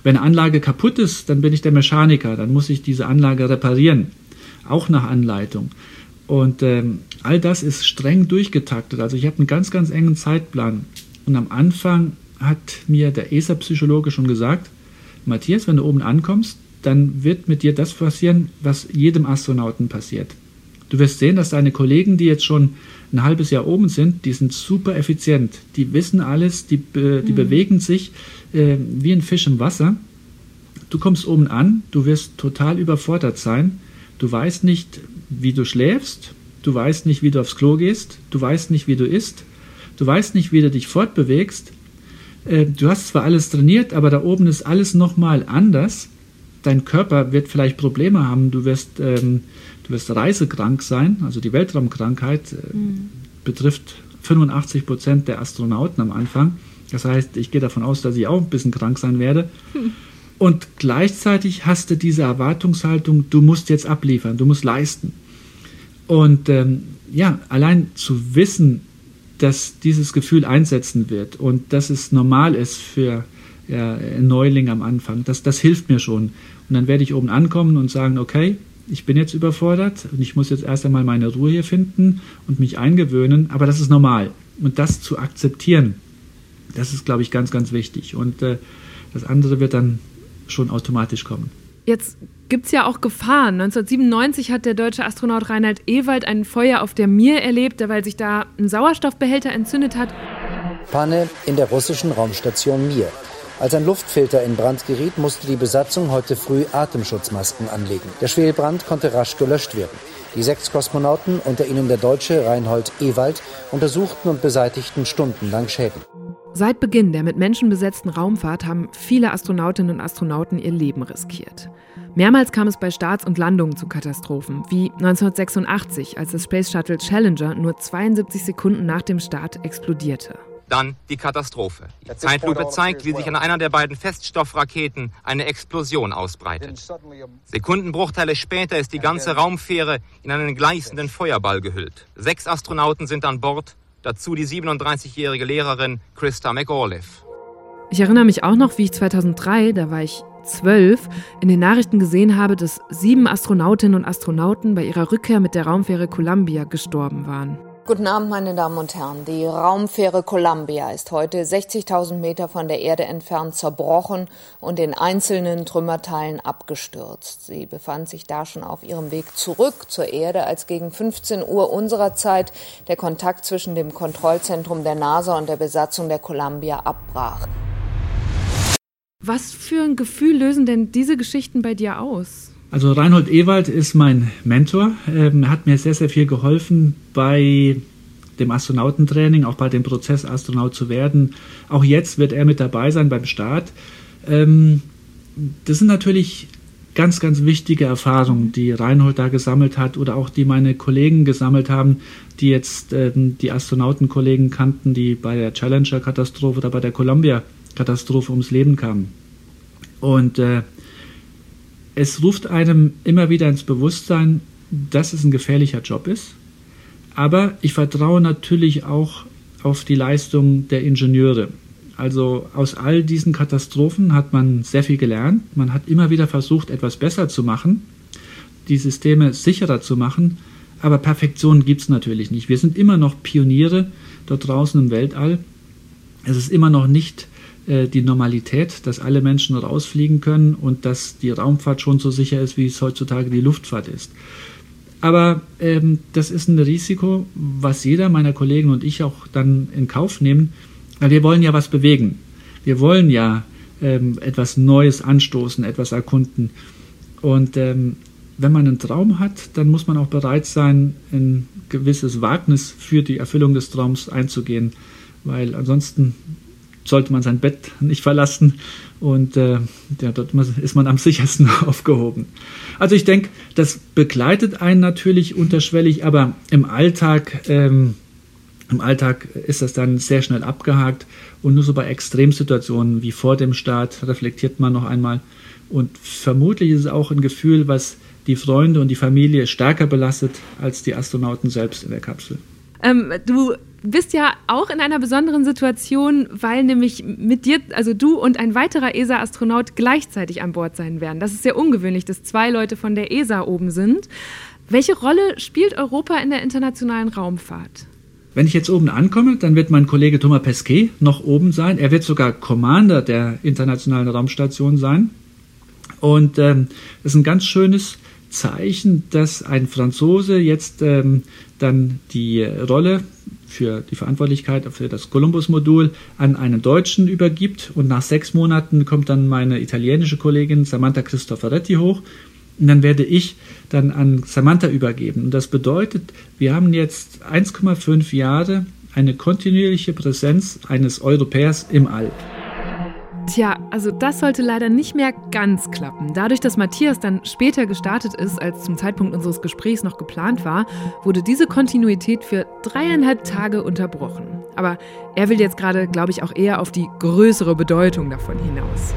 Wenn eine Anlage kaputt ist, dann bin ich der Mechaniker, dann muss ich diese Anlage reparieren, auch nach Anleitung. Und ähm, all das ist streng durchgetaktet. Also ich habe einen ganz, ganz engen Zeitplan. Und am Anfang hat mir der ESA-Psychologe schon gesagt, Matthias, wenn du oben ankommst, dann wird mit dir das passieren, was jedem Astronauten passiert. Du wirst sehen, dass deine Kollegen, die jetzt schon ein halbes Jahr oben sind, die sind super effizient. Die wissen alles, die, die mhm. bewegen sich äh, wie ein Fisch im Wasser. Du kommst oben an, du wirst total überfordert sein. Du weißt nicht, wie du schläfst, du weißt nicht, wie du aufs Klo gehst, du weißt nicht, wie du isst, du weißt nicht, wie du dich fortbewegst. Äh, du hast zwar alles trainiert, aber da oben ist alles nochmal anders. Dein Körper wird vielleicht Probleme haben, du wirst ähm, du wirst reisekrank sein, also die Weltraumkrankheit äh, mhm. betrifft 85 Prozent der Astronauten am Anfang. Das heißt, ich gehe davon aus, dass ich auch ein bisschen krank sein werde. Hm. Und gleichzeitig hast du diese Erwartungshaltung, du musst jetzt abliefern, du musst leisten. Und ähm, ja, allein zu wissen, dass dieses Gefühl einsetzen wird und dass es normal ist für ja, einen Neuling am Anfang, das, das hilft mir schon. Und dann werde ich oben ankommen und sagen, okay, ich bin jetzt überfordert und ich muss jetzt erst einmal meine Ruhe hier finden und mich eingewöhnen, aber das ist normal. Und das zu akzeptieren, das ist, glaube ich, ganz, ganz wichtig. Und äh, das andere wird dann schon automatisch kommen. Jetzt gibt es ja auch Gefahren. 1997 hat der deutsche Astronaut Reinhard Ewald ein Feuer auf der Mir erlebt, weil sich da ein Sauerstoffbehälter entzündet hat. Panne in der russischen Raumstation Mir. Als ein Luftfilter in Brand geriet, musste die Besatzung heute früh Atemschutzmasken anlegen. Der Schwelbrand konnte rasch gelöscht werden. Die sechs Kosmonauten, unter ihnen der Deutsche Reinhold Ewald, untersuchten und beseitigten stundenlang Schäden. Seit Beginn der mit Menschen besetzten Raumfahrt haben viele Astronautinnen und Astronauten ihr Leben riskiert. Mehrmals kam es bei Starts und Landungen zu Katastrophen, wie 1986, als das Space Shuttle Challenger nur 72 Sekunden nach dem Start explodierte. Dann die Katastrophe. Die Zeitlupe zeigt, wie sich an einer der beiden Feststoffraketen eine Explosion ausbreitet. Sekundenbruchteile später ist die ganze Raumfähre in einen gleißenden Feuerball gehüllt. Sechs Astronauten sind an Bord, dazu die 37-jährige Lehrerin Christa McAuliffe. Ich erinnere mich auch noch, wie ich 2003, da war ich zwölf, in den Nachrichten gesehen habe, dass sieben Astronautinnen und Astronauten bei ihrer Rückkehr mit der Raumfähre Columbia gestorben waren. Guten Abend, meine Damen und Herren. Die Raumfähre Columbia ist heute 60.000 Meter von der Erde entfernt zerbrochen und in einzelnen Trümmerteilen abgestürzt. Sie befand sich da schon auf ihrem Weg zurück zur Erde, als gegen 15 Uhr unserer Zeit der Kontakt zwischen dem Kontrollzentrum der NASA und der Besatzung der Columbia abbrach. Was für ein Gefühl lösen denn diese Geschichten bei dir aus? Also Reinhold Ewald ist mein Mentor. Ähm, er hat mir sehr, sehr viel geholfen bei dem Astronautentraining, auch bei dem Prozess, Astronaut zu werden. Auch jetzt wird er mit dabei sein beim Start. Ähm, das sind natürlich ganz, ganz wichtige Erfahrungen, die Reinhold da gesammelt hat oder auch die meine Kollegen gesammelt haben, die jetzt ähm, die Astronautenkollegen kannten, die bei der Challenger-Katastrophe oder bei der Columbia-Katastrophe ums Leben kamen. Und äh, es ruft einem immer wieder ins Bewusstsein, dass es ein gefährlicher Job ist. Aber ich vertraue natürlich auch auf die Leistung der Ingenieure. Also aus all diesen Katastrophen hat man sehr viel gelernt. Man hat immer wieder versucht, etwas besser zu machen, die Systeme sicherer zu machen. Aber Perfektion gibt es natürlich nicht. Wir sind immer noch Pioniere dort draußen im Weltall. Es ist immer noch nicht die Normalität, dass alle Menschen rausfliegen können und dass die Raumfahrt schon so sicher ist, wie es heutzutage die Luftfahrt ist. Aber ähm, das ist ein Risiko, was jeder meiner Kollegen und ich auch dann in Kauf nehmen, weil wir wollen ja was bewegen. Wir wollen ja ähm, etwas Neues anstoßen, etwas erkunden. Und ähm, wenn man einen Traum hat, dann muss man auch bereit sein, ein gewisses Wagnis für die Erfüllung des Traums einzugehen, weil ansonsten sollte man sein Bett nicht verlassen und äh, ja, dort ist man am sichersten aufgehoben. Also ich denke, das begleitet einen natürlich unterschwellig, aber im Alltag, ähm, im Alltag ist das dann sehr schnell abgehakt und nur so bei Extremsituationen wie vor dem Start reflektiert man noch einmal und vermutlich ist es auch ein Gefühl, was die Freunde und die Familie stärker belastet als die Astronauten selbst in der Kapsel. Ähm, du bist ja auch in einer besonderen Situation, weil nämlich mit dir, also du und ein weiterer ESA-Astronaut gleichzeitig an Bord sein werden. Das ist sehr ungewöhnlich, dass zwei Leute von der ESA oben sind. Welche Rolle spielt Europa in der internationalen Raumfahrt? Wenn ich jetzt oben ankomme, dann wird mein Kollege Thomas Pesquet noch oben sein. Er wird sogar Commander der internationalen Raumstation sein. Und ähm, das ist ein ganz schönes Zeichen, dass ein Franzose jetzt ähm, dann die Rolle für die Verantwortlichkeit für das Columbus-Modul an einen Deutschen übergibt. Und nach sechs Monaten kommt dann meine italienische Kollegin Samantha Cristoforetti hoch. Und dann werde ich dann an Samantha übergeben. Und das bedeutet, wir haben jetzt 1,5 Jahre eine kontinuierliche Präsenz eines Europäers im All. Tja, also das sollte leider nicht mehr ganz klappen. Dadurch, dass Matthias dann später gestartet ist, als zum Zeitpunkt unseres Gesprächs noch geplant war, wurde diese Kontinuität für dreieinhalb Tage unterbrochen. Aber er will jetzt gerade, glaube ich, auch eher auf die größere Bedeutung davon hinaus.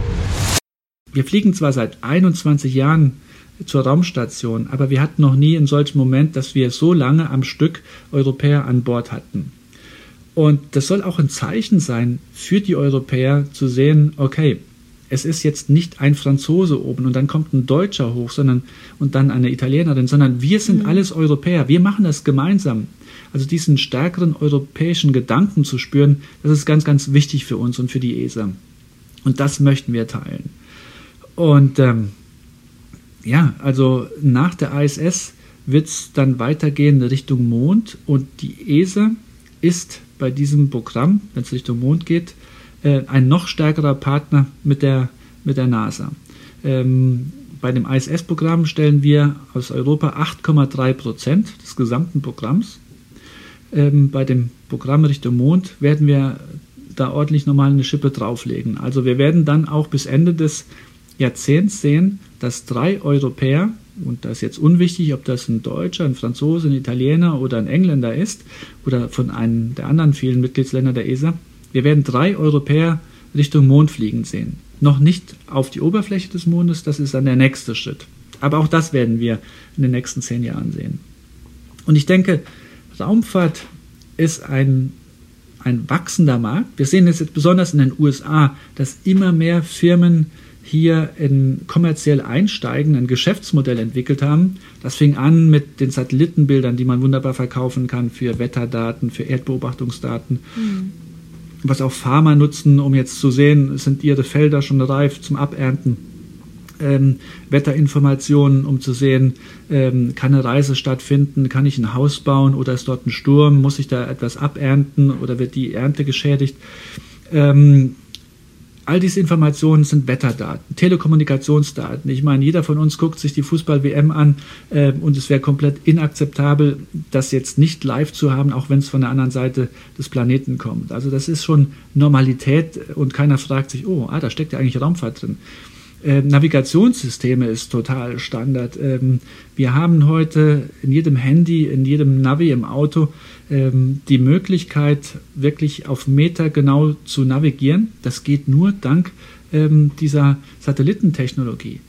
Wir fliegen zwar seit 21 Jahren zur Raumstation, aber wir hatten noch nie einen solchen Moment, dass wir so lange am Stück Europäer an Bord hatten. Und das soll auch ein Zeichen sein für die Europäer zu sehen, okay, es ist jetzt nicht ein Franzose oben und dann kommt ein Deutscher hoch, sondern und dann eine Italienerin, sondern wir sind mhm. alles Europäer. Wir machen das gemeinsam. Also diesen stärkeren europäischen Gedanken zu spüren, das ist ganz, ganz wichtig für uns und für die ESA. Und das möchten wir teilen. Und ähm, ja, also nach der ISS wird es dann weitergehen Richtung Mond und die ESA ist bei diesem Programm, wenn es Richtung Mond geht, äh, ein noch stärkerer Partner mit der, mit der NASA. Ähm, bei dem ISS-Programm stellen wir aus Europa 8,3 Prozent des gesamten Programms. Ähm, bei dem Programm Richtung Mond werden wir da ordentlich nochmal eine Schippe drauflegen. Also wir werden dann auch bis Ende des Jahrzehnts sehen, dass drei Europäer und das ist jetzt unwichtig, ob das ein Deutscher, ein Franzose, ein Italiener oder ein Engländer ist oder von einem der anderen vielen Mitgliedsländer der ESA, Wir werden drei Europäer Richtung Mond fliegen sehen. Noch nicht auf die Oberfläche des Mondes, das ist dann der nächste Schritt. Aber auch das werden wir in den nächsten zehn Jahren sehen. Und ich denke, Raumfahrt ist ein, ein wachsender Markt. Wir sehen es jetzt besonders in den USA, dass immer mehr Firmen hier in kommerziell einsteigen, ein Geschäftsmodell entwickelt haben. Das fing an mit den Satellitenbildern, die man wunderbar verkaufen kann für Wetterdaten, für Erdbeobachtungsdaten. Mhm. Was auch Farmer nutzen, um jetzt zu sehen, sind ihre Felder schon reif zum Abernten ähm, Wetterinformationen, um zu sehen, ähm, kann eine Reise stattfinden, kann ich ein Haus bauen oder ist dort ein Sturm, muss ich da etwas abernten oder wird die Ernte geschädigt. Ähm, all diese Informationen sind Wetterdaten, Telekommunikationsdaten. Ich meine, jeder von uns guckt sich die Fußball-WM an äh, und es wäre komplett inakzeptabel, das jetzt nicht live zu haben, auch wenn es von der anderen Seite des Planeten kommt. Also das ist schon Normalität und keiner fragt sich, oh, ah, da steckt ja eigentlich Raumfahrt drin. Ähm, Navigationssysteme ist total Standard. Ähm, wir haben heute in jedem Handy, in jedem Navi im Auto die Möglichkeit, wirklich auf Meter genau zu navigieren. Das geht nur dank dieser Satellitentechnologie.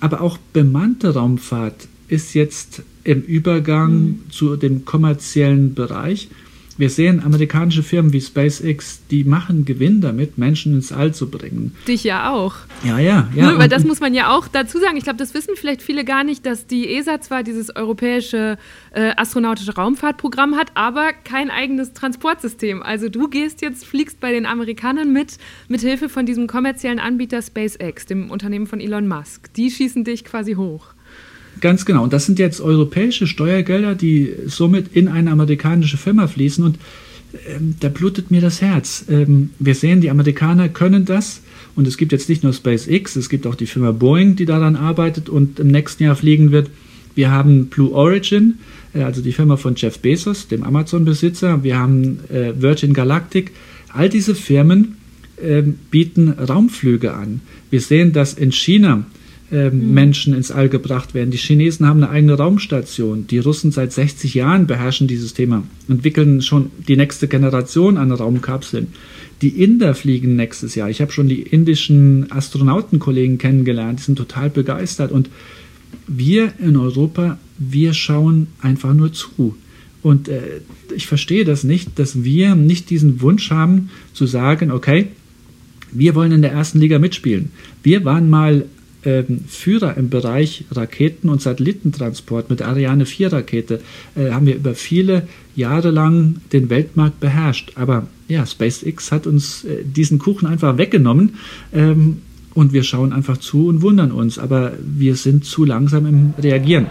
Aber auch bemannte Raumfahrt ist jetzt im Übergang mhm. zu dem kommerziellen Bereich. Wir sehen amerikanische Firmen wie SpaceX, die machen Gewinn damit, Menschen ins All zu bringen. Dich ja auch. Ja, ja, ja. Nur, weil das muss man ja auch dazu sagen. Ich glaube, das wissen vielleicht viele gar nicht, dass die ESA zwar dieses europäische äh, astronautische Raumfahrtprogramm hat, aber kein eigenes Transportsystem. Also du gehst jetzt, fliegst bei den Amerikanern mit, mit Hilfe von diesem kommerziellen Anbieter SpaceX, dem Unternehmen von Elon Musk. Die schießen dich quasi hoch. Ganz genau. Und das sind jetzt europäische Steuergelder, die somit in eine amerikanische Firma fließen. Und ähm, da blutet mir das Herz. Ähm, wir sehen, die Amerikaner können das. Und es gibt jetzt nicht nur SpaceX, es gibt auch die Firma Boeing, die daran arbeitet und im nächsten Jahr fliegen wird. Wir haben Blue Origin, äh, also die Firma von Jeff Bezos, dem Amazon-Besitzer. Wir haben äh, Virgin Galactic. All diese Firmen äh, bieten Raumflüge an. Wir sehen, dass in China ähm, mhm. Menschen ins All gebracht werden. Die Chinesen haben eine eigene Raumstation. Die Russen seit 60 Jahren beherrschen dieses Thema, entwickeln schon die nächste Generation an Raumkapseln. Die Inder fliegen nächstes Jahr. Ich habe schon die indischen Astronautenkollegen kennengelernt, die sind total begeistert. Und wir in Europa, wir schauen einfach nur zu. Und äh, ich verstehe das nicht, dass wir nicht diesen Wunsch haben zu sagen, okay, wir wollen in der ersten Liga mitspielen. Wir waren mal ähm, Führer im Bereich Raketen- und Satellitentransport mit der Ariane 4 Rakete äh, haben wir über viele Jahre lang den Weltmarkt beherrscht. Aber ja, SpaceX hat uns äh, diesen Kuchen einfach weggenommen. Ähm, und wir schauen einfach zu und wundern uns, aber wir sind zu langsam im Reagieren.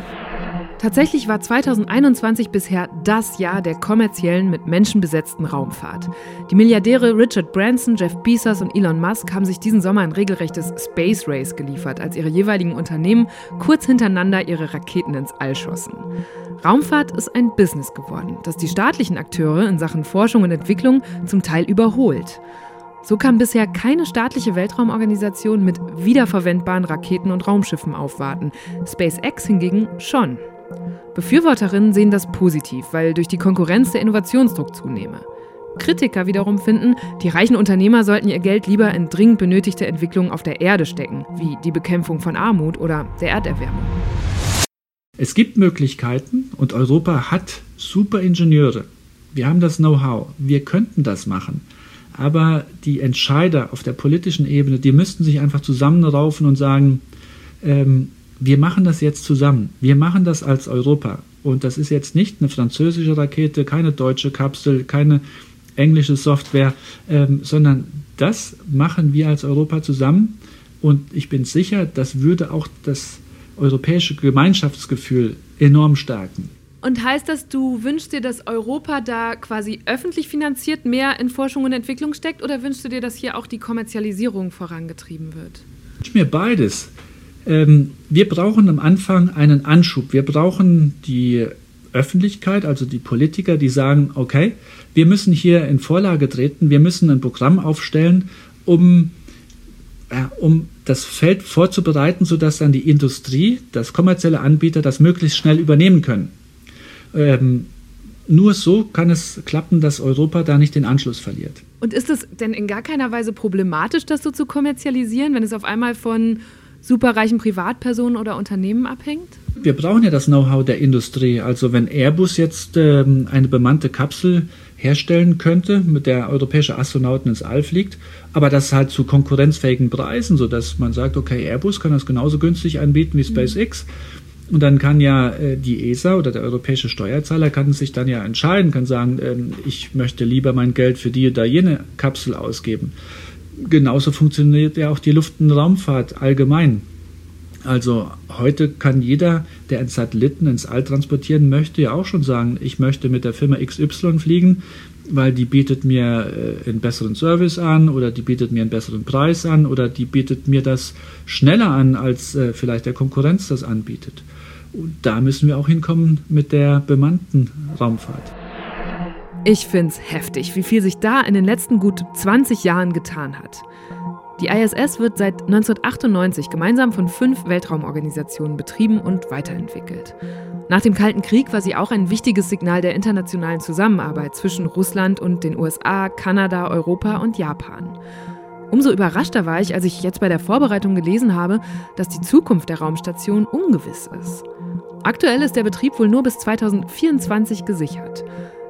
Tatsächlich war 2021 bisher das Jahr der kommerziellen mit Menschen besetzten Raumfahrt. Die Milliardäre Richard Branson, Jeff Bezos und Elon Musk haben sich diesen Sommer ein regelrechtes Space Race geliefert, als ihre jeweiligen Unternehmen kurz hintereinander ihre Raketen ins All schossen. Raumfahrt ist ein Business geworden, das die staatlichen Akteure in Sachen Forschung und Entwicklung zum Teil überholt. So kann bisher keine staatliche Weltraumorganisation mit wiederverwendbaren Raketen und Raumschiffen aufwarten. SpaceX hingegen schon. Befürworterinnen sehen das positiv, weil durch die Konkurrenz der Innovationsdruck zunehme. Kritiker wiederum finden, die reichen Unternehmer sollten ihr Geld lieber in dringend benötigte Entwicklungen auf der Erde stecken, wie die Bekämpfung von Armut oder der Erderwärmung. Es gibt Möglichkeiten und Europa hat super Ingenieure. Wir haben das Know-how. Wir könnten das machen. Aber die Entscheider auf der politischen Ebene, die müssten sich einfach zusammenraufen und sagen, ähm, wir machen das jetzt zusammen. Wir machen das als Europa. Und das ist jetzt nicht eine französische Rakete, keine deutsche Kapsel, keine englische Software, ähm, sondern das machen wir als Europa zusammen. Und ich bin sicher, das würde auch das europäische Gemeinschaftsgefühl enorm stärken. Und heißt das, du wünschst dir, dass Europa da quasi öffentlich finanziert mehr in Forschung und Entwicklung steckt oder wünschst du dir, dass hier auch die Kommerzialisierung vorangetrieben wird? Ich wünsche mir beides ähm, wir brauchen am Anfang einen Anschub. Wir brauchen die Öffentlichkeit, also die Politiker, die sagen, okay, wir müssen hier in Vorlage treten, wir müssen ein Programm aufstellen, um, äh, um das Feld vorzubereiten, sodass dann die Industrie, das kommerzielle Anbieter das möglichst schnell übernehmen können. Ähm, nur so kann es klappen, dass Europa da nicht den Anschluss verliert. Und ist es denn in gar keiner Weise problematisch, das so zu kommerzialisieren, wenn es auf einmal von superreichen Privatpersonen oder Unternehmen abhängt? Wir brauchen ja das Know-how der Industrie. Also wenn Airbus jetzt ähm, eine bemannte Kapsel herstellen könnte, mit der europäische Astronauten ins All fliegt, aber das halt zu konkurrenzfähigen Preisen, sodass man sagt, okay, Airbus kann das genauso günstig anbieten wie mhm. SpaceX. Und dann kann ja äh, die ESA oder der europäische Steuerzahler kann sich dann ja entscheiden, kann sagen, ähm, ich möchte lieber mein Geld für die oder jene Kapsel ausgeben. Genauso funktioniert ja auch die Luft- und Raumfahrt allgemein. Also heute kann jeder, der einen Satelliten ins All transportieren möchte, ja auch schon sagen, ich möchte mit der Firma XY fliegen, weil die bietet mir äh, einen besseren Service an oder die bietet mir einen besseren Preis an oder die bietet mir das schneller an, als äh, vielleicht der Konkurrenz das anbietet. Und da müssen wir auch hinkommen mit der bemannten Raumfahrt. Ich finde es heftig, wie viel sich da in den letzten gut 20 Jahren getan hat. Die ISS wird seit 1998 gemeinsam von fünf Weltraumorganisationen betrieben und weiterentwickelt. Nach dem Kalten Krieg war sie auch ein wichtiges Signal der internationalen Zusammenarbeit zwischen Russland und den USA, Kanada, Europa und Japan. Umso überraschter war ich, als ich jetzt bei der Vorbereitung gelesen habe, dass die Zukunft der Raumstation ungewiss ist. Aktuell ist der Betrieb wohl nur bis 2024 gesichert.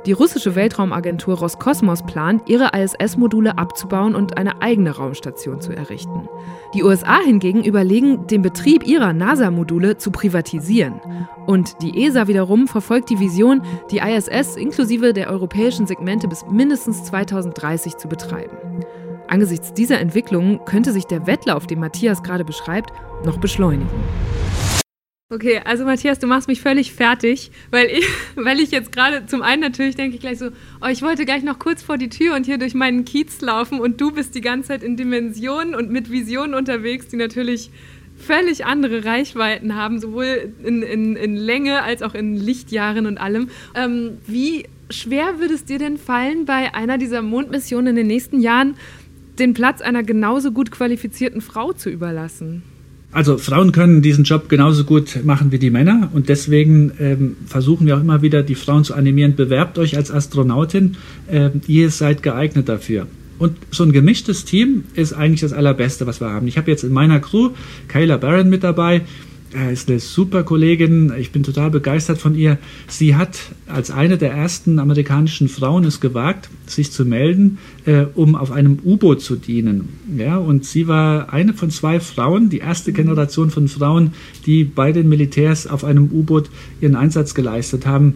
Die russische Weltraumagentur Roskosmos plant, ihre ISS-Module abzubauen und eine eigene Raumstation zu errichten. Die USA hingegen überlegen, den Betrieb ihrer NASA-Module zu privatisieren. Und die ESA wiederum verfolgt die Vision, die ISS inklusive der europäischen Segmente bis mindestens 2030 zu betreiben. Angesichts dieser Entwicklungen könnte sich der Wettlauf, den Matthias gerade beschreibt, noch beschleunigen. Okay, also Matthias, du machst mich völlig fertig, weil ich, weil ich jetzt gerade zum einen natürlich denke ich gleich so, oh, ich wollte gleich noch kurz vor die Tür und hier durch meinen Kiez laufen und du bist die ganze Zeit in Dimensionen und mit Visionen unterwegs, die natürlich völlig andere Reichweiten haben, sowohl in, in, in Länge als auch in Lichtjahren und allem. Ähm, wie schwer würde es dir denn fallen, bei einer dieser Mondmissionen in den nächsten Jahren den Platz einer genauso gut qualifizierten Frau zu überlassen? Also Frauen können diesen Job genauso gut machen wie die Männer und deswegen ähm, versuchen wir auch immer wieder, die Frauen zu animieren, bewerbt euch als Astronautin, ähm, ihr seid geeignet dafür. Und so ein gemischtes Team ist eigentlich das Allerbeste, was wir haben. Ich habe jetzt in meiner Crew Kayla Barron mit dabei, er ist eine super Kollegin, ich bin total begeistert von ihr. Sie hat als eine der ersten amerikanischen Frauen es gewagt, sich zu melden, äh, um auf einem U-Boot zu dienen. Ja, und sie war eine von zwei Frauen, die erste Generation von Frauen, die bei den Militärs auf einem U-Boot ihren Einsatz geleistet haben.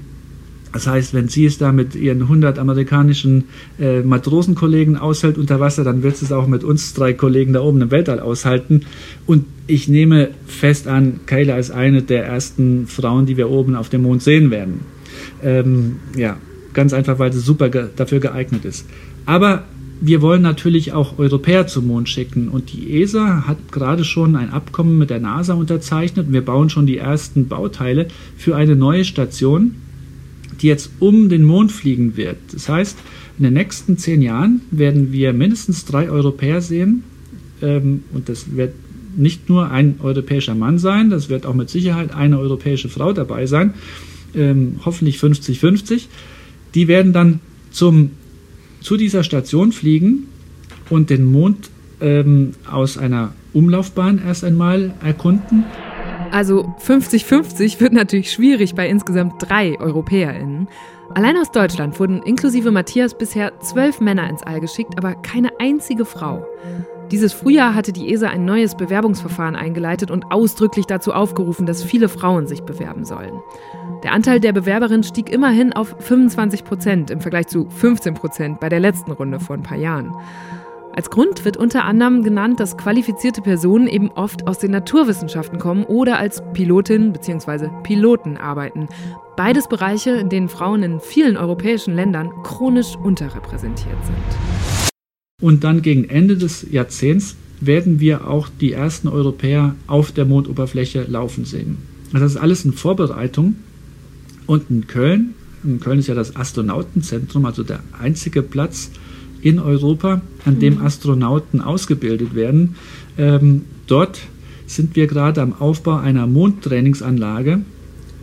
Das heißt, wenn sie es da mit ihren 100 amerikanischen äh, Matrosenkollegen aushält unter Wasser, dann wird sie es auch mit uns drei Kollegen da oben im Weltall aushalten. Und ich nehme fest an, Kayla ist eine der ersten Frauen, die wir oben auf dem Mond sehen werden. Ähm, ja, ganz einfach, weil sie super ge dafür geeignet ist. Aber wir wollen natürlich auch Europäer zum Mond schicken. Und die ESA hat gerade schon ein Abkommen mit der NASA unterzeichnet. Wir bauen schon die ersten Bauteile für eine neue Station die jetzt um den Mond fliegen wird. Das heißt, in den nächsten zehn Jahren werden wir mindestens drei Europäer sehen. Ähm, und das wird nicht nur ein europäischer Mann sein, das wird auch mit Sicherheit eine europäische Frau dabei sein. Ähm, hoffentlich 50-50. Die werden dann zum, zu dieser Station fliegen und den Mond ähm, aus einer Umlaufbahn erst einmal erkunden. Also 50-50 wird natürlich schwierig bei insgesamt drei EuropäerInnen. Allein aus Deutschland wurden inklusive Matthias bisher zwölf Männer ins All geschickt, aber keine einzige Frau. Dieses Frühjahr hatte die ESA ein neues Bewerbungsverfahren eingeleitet und ausdrücklich dazu aufgerufen, dass viele Frauen sich bewerben sollen. Der Anteil der Bewerberinnen stieg immerhin auf 25 Prozent im Vergleich zu 15 Prozent bei der letzten Runde vor ein paar Jahren. Als Grund wird unter anderem genannt, dass qualifizierte Personen eben oft aus den Naturwissenschaften kommen oder als Pilotin bzw. Piloten arbeiten. Beides Bereiche, in denen Frauen in vielen europäischen Ländern chronisch unterrepräsentiert sind. Und dann gegen Ende des Jahrzehnts werden wir auch die ersten Europäer auf der Mondoberfläche laufen sehen. Also das ist alles in Vorbereitung. Und in Köln, in Köln ist ja das Astronautenzentrum, also der einzige Platz, in Europa, an dem mhm. Astronauten ausgebildet werden. Ähm, dort sind wir gerade am Aufbau einer Mondtrainingsanlage,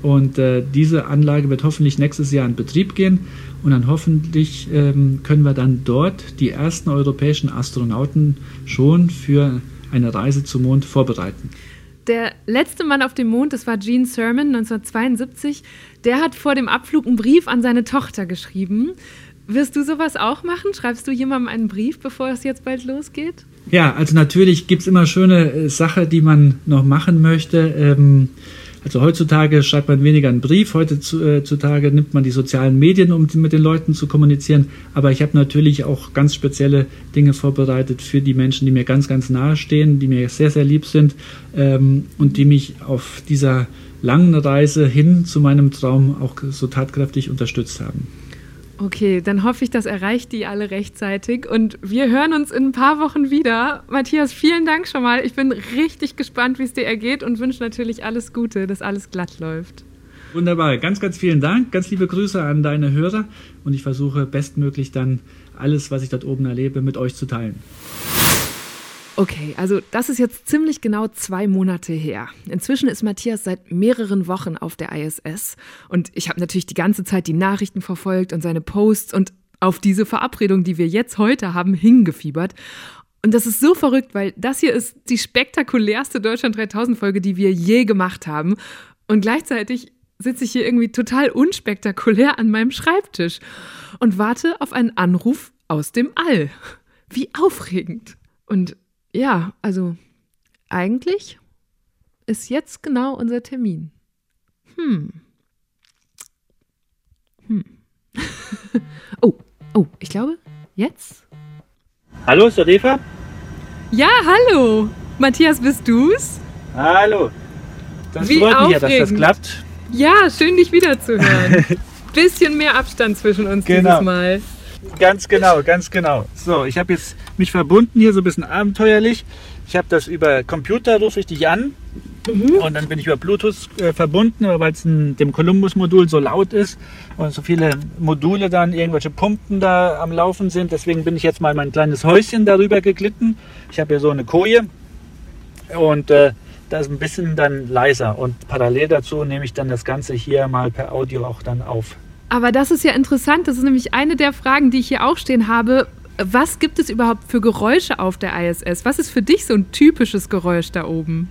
Und äh, diese Anlage wird hoffentlich nächstes Jahr in Betrieb gehen. Und dann hoffentlich ähm, können wir dann dort die ersten europäischen Astronauten schon für eine Reise zum Mond vorbereiten. Der letzte Mann auf dem Mond, das war Gene Cernan 1972, der hat vor dem Abflug einen Brief an seine Tochter geschrieben. Wirst du sowas auch machen? Schreibst du jemandem einen Brief, bevor es jetzt bald losgeht? Ja, also natürlich gibt es immer schöne äh, Sachen, die man noch machen möchte. Ähm, also heutzutage schreibt man weniger einen Brief, heutzutage nimmt man die sozialen Medien, um mit den Leuten zu kommunizieren. Aber ich habe natürlich auch ganz spezielle Dinge vorbereitet für die Menschen, die mir ganz, ganz nahe stehen, die mir sehr, sehr lieb sind ähm, und die mich auf dieser langen Reise hin zu meinem Traum auch so tatkräftig unterstützt haben. Okay, dann hoffe ich, das erreicht die alle rechtzeitig und wir hören uns in ein paar Wochen wieder. Matthias, vielen Dank schon mal. Ich bin richtig gespannt, wie es dir ergeht und wünsche natürlich alles Gute, dass alles glatt läuft. Wunderbar, ganz, ganz vielen Dank. Ganz liebe Grüße an deine Hörer und ich versuche bestmöglich dann alles, was ich dort oben erlebe, mit euch zu teilen. Okay, also das ist jetzt ziemlich genau zwei Monate her. Inzwischen ist Matthias seit mehreren Wochen auf der ISS und ich habe natürlich die ganze Zeit die Nachrichten verfolgt und seine Posts und auf diese Verabredung, die wir jetzt heute haben, hingefiebert. Und das ist so verrückt, weil das hier ist die spektakulärste Deutschland 3000 Folge, die wir je gemacht haben. Und gleichzeitig sitze ich hier irgendwie total unspektakulär an meinem Schreibtisch und warte auf einen Anruf aus dem All. Wie aufregend. Und ja, also eigentlich ist jetzt genau unser Termin. Hm. Hm. oh, oh, ich glaube, jetzt? Hallo, ist der Eva? Ja, hallo. Matthias, bist du's? Hallo. Das Wie freut mich ja, dass das klappt. Ja, schön, dich wiederzuhören. Bisschen mehr Abstand zwischen uns genau. dieses Mal. Ganz genau, ganz genau. So, ich habe jetzt mich verbunden hier so ein bisschen abenteuerlich. Ich habe das über Computer, rufe ich dich an mhm. und dann bin ich über Bluetooth äh, verbunden, weil es dem Columbus-Modul so laut ist und so viele Module dann, irgendwelche Pumpen da am Laufen sind. Deswegen bin ich jetzt mal mein kleines Häuschen darüber geglitten. Ich habe hier so eine Koje und äh, da ist ein bisschen dann leiser und parallel dazu nehme ich dann das Ganze hier mal per Audio auch dann auf. Aber das ist ja interessant. Das ist nämlich eine der Fragen, die ich hier auch stehen habe. Was gibt es überhaupt für Geräusche auf der ISS? Was ist für dich so ein typisches Geräusch da oben?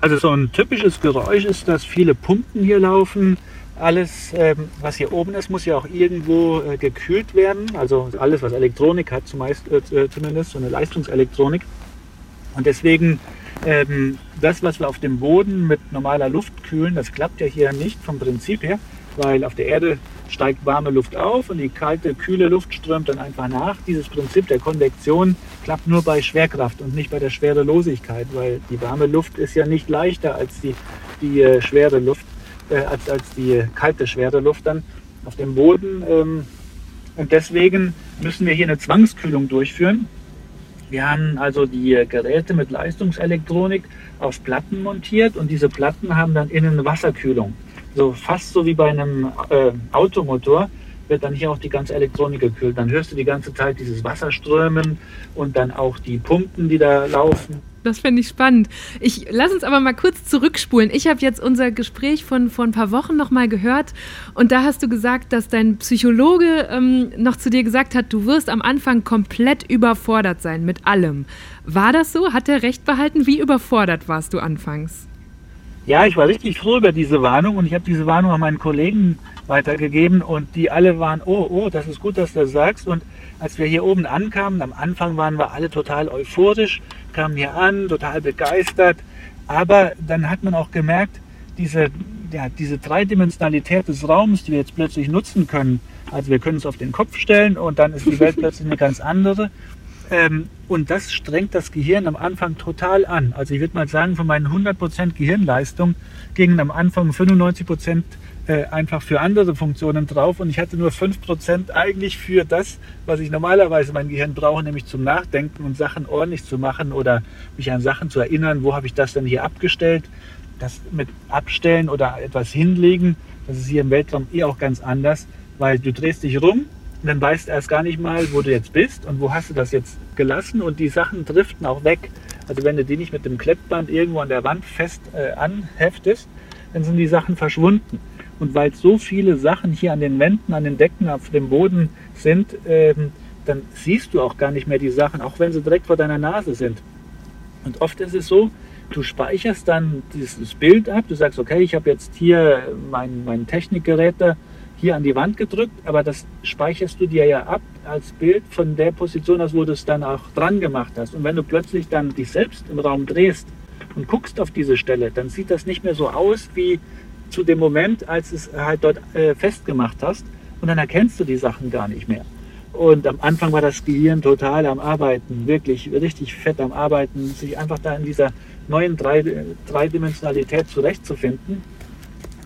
Also so ein typisches Geräusch ist, dass viele Pumpen hier laufen. Alles, ähm, was hier oben ist, muss ja auch irgendwo äh, gekühlt werden. Also alles, was Elektronik hat, zumeist, äh, zumindest so eine Leistungselektronik. Und deswegen ähm, das, was wir auf dem Boden mit normaler Luft kühlen, das klappt ja hier nicht vom Prinzip her weil auf der Erde steigt warme Luft auf und die kalte, kühle Luft strömt dann einfach nach. Dieses Prinzip der Konvektion klappt nur bei Schwerkraft und nicht bei der Schwerelosigkeit, weil die warme Luft ist ja nicht leichter als die, die äh, schwere Luft, äh, als, als die kalte, schwere Luft dann auf dem Boden. Ähm, und deswegen müssen wir hier eine Zwangskühlung durchführen. Wir haben also die Geräte mit Leistungselektronik auf Platten montiert und diese Platten haben dann innen Wasserkühlung so fast so wie bei einem äh, Automotor, wird dann hier auch die ganze Elektronik gekühlt. Dann hörst du die ganze Zeit dieses Wasserströmen und dann auch die Pumpen, die da laufen. Das fände ich spannend. Ich lass uns aber mal kurz zurückspulen. Ich habe jetzt unser Gespräch von vor ein paar Wochen noch mal gehört und da hast du gesagt, dass dein Psychologe ähm, noch zu dir gesagt hat, du wirst am Anfang komplett überfordert sein mit allem. War das so? Hat er recht behalten? Wie überfordert warst du anfangs? Ja, ich war richtig froh über diese Warnung und ich habe diese Warnung an meinen Kollegen weitergegeben und die alle waren, oh, oh, das ist gut, dass du das sagst. Und als wir hier oben ankamen, am Anfang waren wir alle total euphorisch, kamen hier an, total begeistert. Aber dann hat man auch gemerkt, diese, ja, diese Dreidimensionalität des Raums, die wir jetzt plötzlich nutzen können. Also wir können es auf den Kopf stellen und dann ist die Welt plötzlich eine ganz andere. Ähm, und das strengt das Gehirn am Anfang total an. Also ich würde mal sagen, von meinen 100% Gehirnleistung gingen am Anfang 95% äh, einfach für andere Funktionen drauf und ich hatte nur 5% eigentlich für das, was ich normalerweise mein Gehirn brauche, nämlich zum Nachdenken und Sachen ordentlich zu machen oder mich an Sachen zu erinnern, wo habe ich das denn hier abgestellt. Das mit Abstellen oder etwas hinlegen, das ist hier im Weltraum eh auch ganz anders, weil du drehst dich rum und dann weißt du erst gar nicht mal, wo du jetzt bist und wo hast du das jetzt gelassen und die Sachen driften auch weg. Also wenn du die nicht mit dem Klettband irgendwo an der Wand fest äh, anheftest, dann sind die Sachen verschwunden. Und weil so viele Sachen hier an den Wänden, an den Decken, auf dem Boden sind, ähm, dann siehst du auch gar nicht mehr die Sachen, auch wenn sie direkt vor deiner Nase sind. Und oft ist es so, du speicherst dann dieses Bild ab, du sagst, okay, ich habe jetzt hier mein, mein Technikgerät da hier an die Wand gedrückt, aber das speicherst du dir ja ab als Bild von der Position aus, wo du es dann auch dran gemacht hast. Und wenn du plötzlich dann dich selbst im Raum drehst und guckst auf diese Stelle, dann sieht das nicht mehr so aus wie zu dem Moment, als es halt dort äh, festgemacht hast. Und dann erkennst du die Sachen gar nicht mehr. Und am Anfang war das Gehirn total am Arbeiten, wirklich richtig fett am Arbeiten, sich einfach da in dieser neuen Drei Dreidimensionalität zurechtzufinden.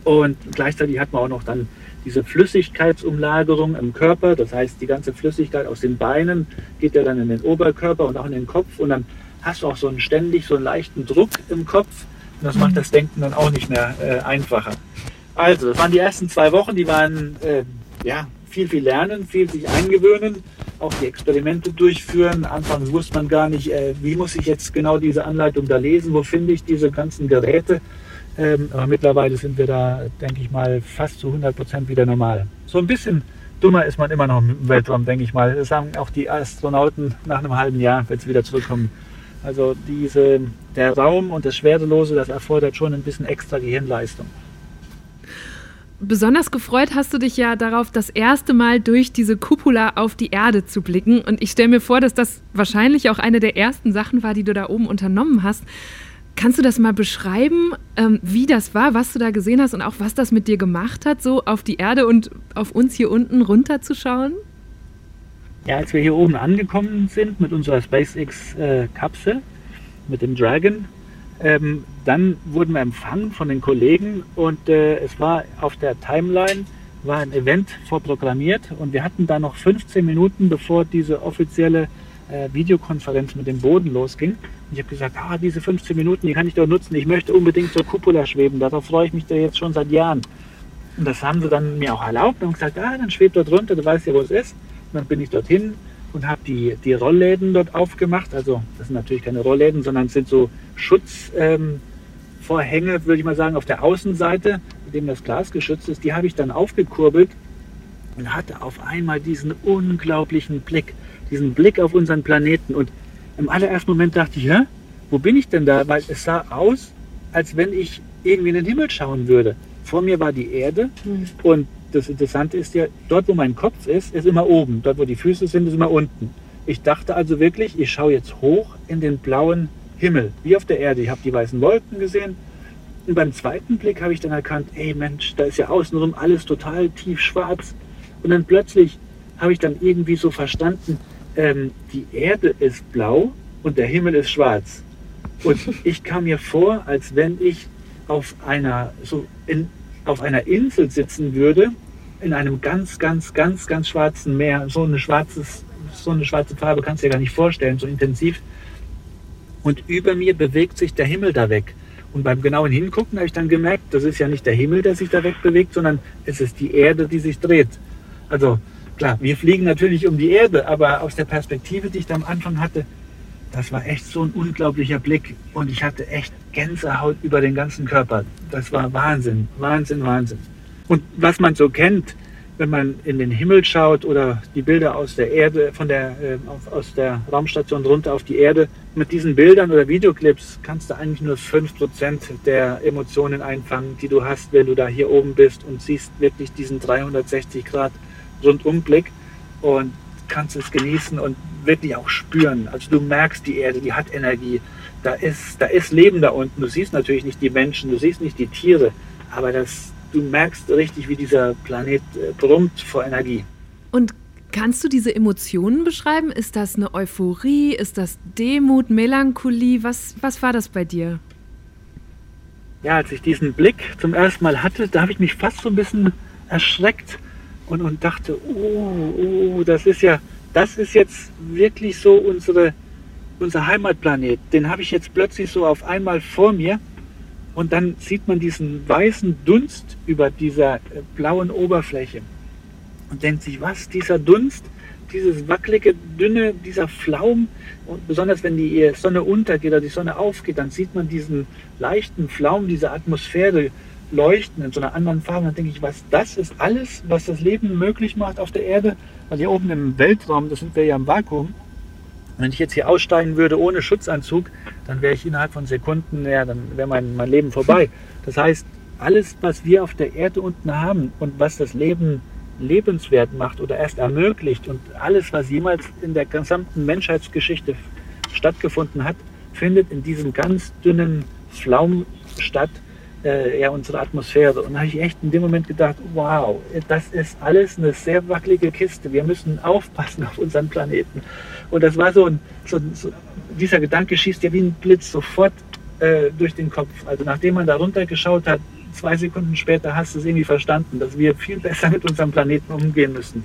Und gleichzeitig hat man auch noch dann diese Flüssigkeitsumlagerung im Körper. Das heißt, die ganze Flüssigkeit aus den Beinen geht ja dann in den Oberkörper und auch in den Kopf. Und dann hast du auch so einen ständig so einen leichten Druck im Kopf. Und das macht das Denken dann auch nicht mehr äh, einfacher. Also, das waren die ersten zwei Wochen, die waren äh, ja, viel, viel lernen, viel sich eingewöhnen, auch die Experimente durchführen. Anfangs wusste man gar nicht, äh, wie muss ich jetzt genau diese Anleitung da lesen, wo finde ich diese ganzen Geräte. Ähm, aber mittlerweile sind wir da, denke ich mal, fast zu 100 Prozent wieder normal. So ein bisschen dummer ist man immer noch im Weltraum, denke ich mal. Das sagen auch die Astronauten nach einem halben Jahr, wenn sie wieder zurückkommen. Also diese, der Raum und das Schwerelose, das erfordert schon ein bisschen extra Gehirnleistung. Besonders gefreut hast du dich ja darauf, das erste Mal durch diese Cupola auf die Erde zu blicken. Und ich stelle mir vor, dass das wahrscheinlich auch eine der ersten Sachen war, die du da oben unternommen hast. Kannst du das mal beschreiben, ähm, wie das war, was du da gesehen hast und auch was das mit dir gemacht hat, so auf die Erde und auf uns hier unten runterzuschauen? Ja, als wir hier oben angekommen sind mit unserer SpaceX-Kapsel, äh, mit dem Dragon, ähm, dann wurden wir empfangen von den Kollegen und äh, es war auf der Timeline war ein Event vorprogrammiert und wir hatten da noch 15 Minuten, bevor diese offizielle äh, Videokonferenz mit dem Boden losging. Ich habe gesagt, ah, diese 15 Minuten, die kann ich doch nutzen. Ich möchte unbedingt zur Cupola schweben. Darauf freue ich mich da jetzt schon seit Jahren. Und das haben sie dann mir auch erlaubt und gesagt, ah, dann schwebt dort runter, du weißt ja, wo es ist. Und dann bin ich dorthin und habe die, die Rollläden dort aufgemacht. Also das sind natürlich keine Rollläden, sondern sind so Schutzvorhänge, ähm, würde ich mal sagen, auf der Außenseite, mit dem das Glas geschützt ist. Die habe ich dann aufgekurbelt und hatte auf einmal diesen unglaublichen Blick, diesen Blick auf unseren Planeten. Und im allerersten Moment dachte ich, ja, wo bin ich denn da? Weil es sah aus, als wenn ich irgendwie in den Himmel schauen würde. Vor mir war die Erde mhm. und das Interessante ist ja, dort wo mein Kopf ist, ist immer oben. Dort wo die Füße sind, ist immer unten. Ich dachte also wirklich, ich schaue jetzt hoch in den blauen Himmel, wie auf der Erde. Ich habe die weißen Wolken gesehen. Und beim zweiten Blick habe ich dann erkannt, ey Mensch, da ist ja außenrum alles total tief schwarz. Und dann plötzlich habe ich dann irgendwie so verstanden, ähm, die Erde ist blau und der Himmel ist schwarz. Und ich kam mir vor, als wenn ich auf einer, so in, auf einer Insel sitzen würde, in einem ganz, ganz, ganz, ganz schwarzen Meer. So eine, schwarzes, so eine schwarze Farbe kannst du dir gar nicht vorstellen, so intensiv. Und über mir bewegt sich der Himmel da weg. Und beim genauen Hingucken habe ich dann gemerkt, das ist ja nicht der Himmel, der sich da weg bewegt, sondern es ist die Erde, die sich dreht. Also klar, wir fliegen natürlich um die Erde, aber aus der Perspektive, die ich da am Anfang hatte, das war echt so ein unglaublicher Blick und ich hatte echt Gänsehaut über den ganzen Körper. Das war Wahnsinn, Wahnsinn, Wahnsinn. Und was man so kennt, wenn man in den Himmel schaut oder die Bilder aus der Erde, von der, äh, aus der Raumstation runter auf die Erde, mit diesen Bildern oder Videoclips kannst du eigentlich nur 5% der Emotionen einfangen, die du hast, wenn du da hier oben bist und siehst wirklich diesen 360 Grad Rundumblick und kannst es genießen und wirklich auch spüren. Also du merkst die Erde, die hat Energie. Da ist, da ist Leben da unten. Du siehst natürlich nicht die Menschen, du siehst nicht die Tiere, aber das, du merkst richtig, wie dieser Planet äh, brummt vor Energie. Und kannst du diese Emotionen beschreiben? Ist das eine Euphorie? Ist das Demut, Melancholie? Was, was war das bei dir? Ja, als ich diesen Blick zum ersten Mal hatte, da habe ich mich fast so ein bisschen erschreckt und, und dachte, oh, oh, das ist ja, das ist jetzt wirklich so unsere, unser Heimatplanet. Den habe ich jetzt plötzlich so auf einmal vor mir. Und dann sieht man diesen weißen Dunst über dieser äh, blauen Oberfläche und denkt sich, was, dieser Dunst, dieses wackelige, dünne, dieser Flaum, und besonders wenn die Sonne untergeht oder die Sonne aufgeht, dann sieht man diesen leichten Flaum, diese Atmosphäre leuchten in so einer anderen Farbe. Dann denke ich, was das ist alles, was das Leben möglich macht auf der Erde. Weil hier oben im Weltraum, das sind wir ja im Vakuum. Wenn ich jetzt hier aussteigen würde ohne Schutzanzug, dann wäre ich innerhalb von Sekunden, ja, dann wäre mein, mein Leben vorbei. Das heißt, alles, was wir auf der Erde unten haben und was das Leben lebenswert macht oder erst ermöglicht und alles, was jemals in der gesamten Menschheitsgeschichte stattgefunden hat, findet in diesem ganz dünnen Flaum statt, äh, ja, unsere Atmosphäre. Und da habe ich echt in dem Moment gedacht, wow, das ist alles eine sehr wackelige Kiste. Wir müssen aufpassen auf unseren Planeten. Und das war so ein, so, so dieser Gedanke schießt ja wie ein Blitz sofort äh, durch den Kopf. Also nachdem man da runtergeschaut hat, zwei Sekunden später hast du es irgendwie verstanden, dass wir viel besser mit unserem Planeten umgehen müssen.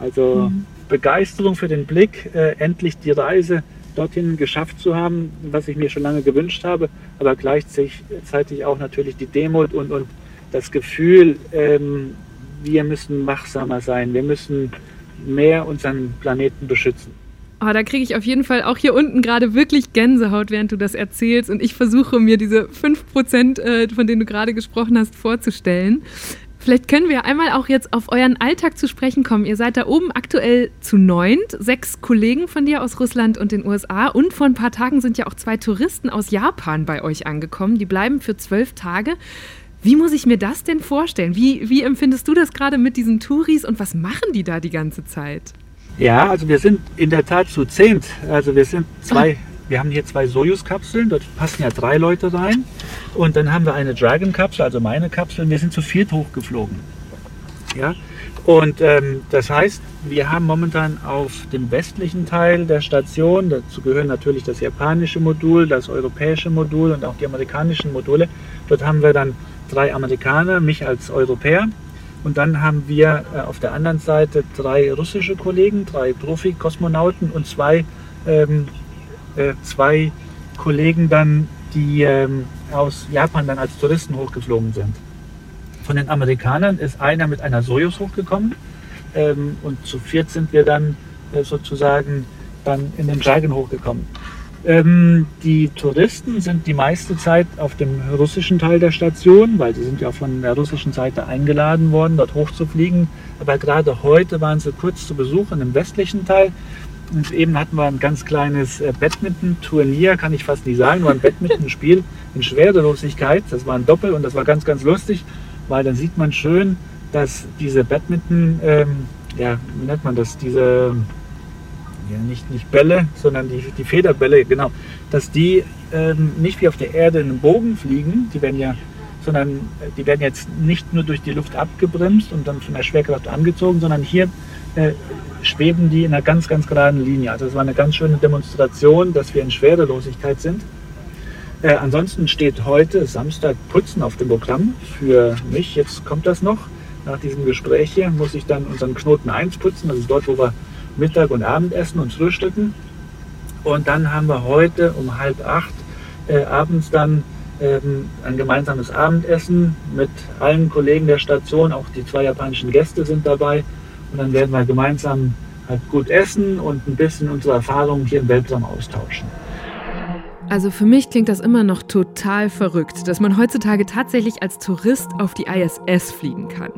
Also mhm. Begeisterung für den Blick, äh, endlich die Reise dorthin geschafft zu haben, was ich mir schon lange gewünscht habe, aber gleichzeitig auch natürlich die Demut und, und das Gefühl, ähm, wir müssen wachsamer sein, wir müssen mehr unseren Planeten beschützen. Oh, da kriege ich auf jeden Fall auch hier unten gerade wirklich Gänsehaut, während du das erzählst. Und ich versuche mir diese 5%, äh, von denen du gerade gesprochen hast, vorzustellen. Vielleicht können wir einmal auch jetzt auf euren Alltag zu sprechen kommen. Ihr seid da oben aktuell zu neunt, sechs Kollegen von dir aus Russland und den USA und vor ein paar Tagen sind ja auch zwei Touristen aus Japan bei euch angekommen. Die bleiben für zwölf Tage. Wie muss ich mir das denn vorstellen? Wie, wie empfindest du das gerade mit diesen Touris und was machen die da die ganze Zeit? Ja, also wir sind in der Tat zu zehnt. Also wir sind zwei wir haben hier zwei Soyuz-Kapseln, dort passen ja drei Leute rein. Und dann haben wir eine Dragon-Kapsel, also meine Kapsel, und wir sind zu viert hochgeflogen. Ja? Und ähm, das heißt, wir haben momentan auf dem westlichen Teil der Station, dazu gehören natürlich das japanische Modul, das europäische Modul und auch die amerikanischen Module. Dort haben wir dann drei Amerikaner, mich als Europäer. Und dann haben wir äh, auf der anderen Seite drei russische Kollegen, drei Profi-Kosmonauten und zwei ähm, äh, zwei Kollegen dann, die ähm, aus Japan dann als Touristen hochgeflogen sind. Von den Amerikanern ist einer mit einer Soyuz hochgekommen ähm, und zu viert sind wir dann äh, sozusagen dann in den Dragon hochgekommen. Ähm, die Touristen sind die meiste Zeit auf dem russischen Teil der Station, weil sie sind ja von der russischen Seite eingeladen worden, dort hochzufliegen. Aber gerade heute waren sie kurz zu Besuch dem westlichen Teil und eben hatten wir ein ganz kleines äh, Badminton-Turnier, kann ich fast nicht sagen, nur ein Badminton-Spiel in Schwerelosigkeit. Das war ein Doppel und das war ganz, ganz lustig, weil dann sieht man schön, dass diese Badminton, ähm, ja, wie nennt man das, diese, ja, nicht, nicht Bälle, sondern die, die Federbälle, genau, dass die ähm, nicht wie auf der Erde in einem Bogen fliegen, die werden ja, sondern äh, die werden jetzt nicht nur durch die Luft abgebremst und dann von der Schwerkraft angezogen, sondern hier äh, schweben die in einer ganz, ganz geraden Linie. Also es war eine ganz schöne Demonstration, dass wir in Schwerelosigkeit sind. Äh, ansonsten steht heute Samstag Putzen auf dem Programm für mich. Jetzt kommt das noch. Nach diesem Gespräch hier muss ich dann unseren Knoten 1 putzen. Das ist dort, wo wir Mittag und Abend essen und frühstücken. Und dann haben wir heute um halb acht äh, abends dann ähm, ein gemeinsames Abendessen mit allen Kollegen der Station. Auch die zwei japanischen Gäste sind dabei. Und dann werden wir gemeinsam halt gut essen und ein bisschen unsere Erfahrungen hier im Weltraum austauschen. Also für mich klingt das immer noch total verrückt, dass man heutzutage tatsächlich als Tourist auf die ISS fliegen kann.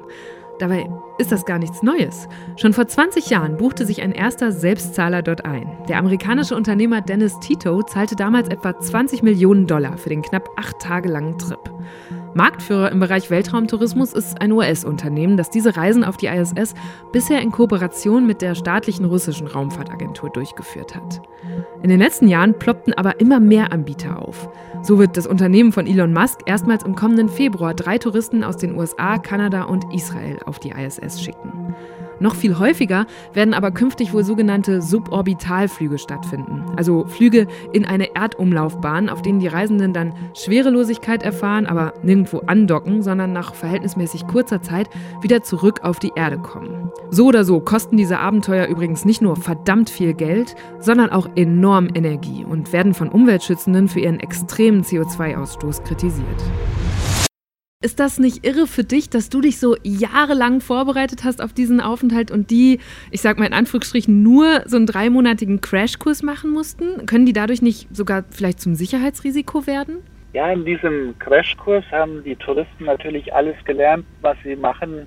Dabei ist das gar nichts Neues. Schon vor 20 Jahren buchte sich ein erster Selbstzahler dort ein. Der amerikanische Unternehmer Dennis Tito zahlte damals etwa 20 Millionen Dollar für den knapp acht Tage langen Trip. Marktführer im Bereich Weltraumtourismus ist ein US-Unternehmen, das diese Reisen auf die ISS bisher in Kooperation mit der staatlichen russischen Raumfahrtagentur durchgeführt hat. In den letzten Jahren ploppten aber immer mehr Anbieter auf. So wird das Unternehmen von Elon Musk erstmals im kommenden Februar drei Touristen aus den USA, Kanada und Israel auf die ISS schicken. Noch viel häufiger werden aber künftig wohl sogenannte Suborbitalflüge stattfinden. Also Flüge in eine Erdumlaufbahn, auf denen die Reisenden dann Schwerelosigkeit erfahren, aber nirgendwo andocken, sondern nach verhältnismäßig kurzer Zeit wieder zurück auf die Erde kommen. So oder so kosten diese Abenteuer übrigens nicht nur verdammt viel Geld, sondern auch enorm Energie und werden von Umweltschützenden für ihren extremen CO2-Ausstoß kritisiert. Ist das nicht irre für dich, dass du dich so jahrelang vorbereitet hast auf diesen Aufenthalt und die, ich sag mal in Anführungsstrichen, nur so einen dreimonatigen Crashkurs machen mussten? Können die dadurch nicht sogar vielleicht zum Sicherheitsrisiko werden? Ja, in diesem Crashkurs haben die Touristen natürlich alles gelernt, was sie machen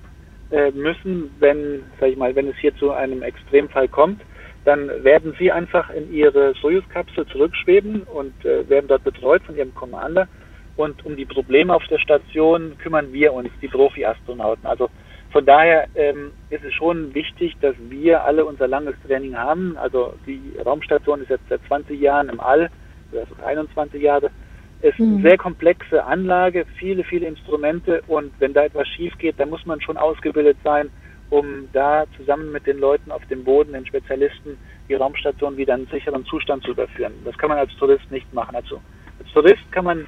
äh, müssen, wenn, sag ich mal, wenn es hier zu einem Extremfall kommt. Dann werden sie einfach in ihre Soyuz-Kapsel zurückschweben und äh, werden dort betreut von ihrem Commander. Und um die Probleme auf der Station kümmern wir uns, die Profi-Astronauten. Also von daher ähm, ist es schon wichtig, dass wir alle unser langes Training haben. Also die Raumstation ist jetzt seit 20 Jahren im All, also 21 Jahre. Es ist eine mhm. sehr komplexe Anlage, viele, viele Instrumente und wenn da etwas schief geht, dann muss man schon ausgebildet sein, um da zusammen mit den Leuten auf dem Boden, den Spezialisten, die Raumstation wieder in einen sicheren Zustand zu überführen. Das kann man als Tourist nicht machen. Also als Tourist kann man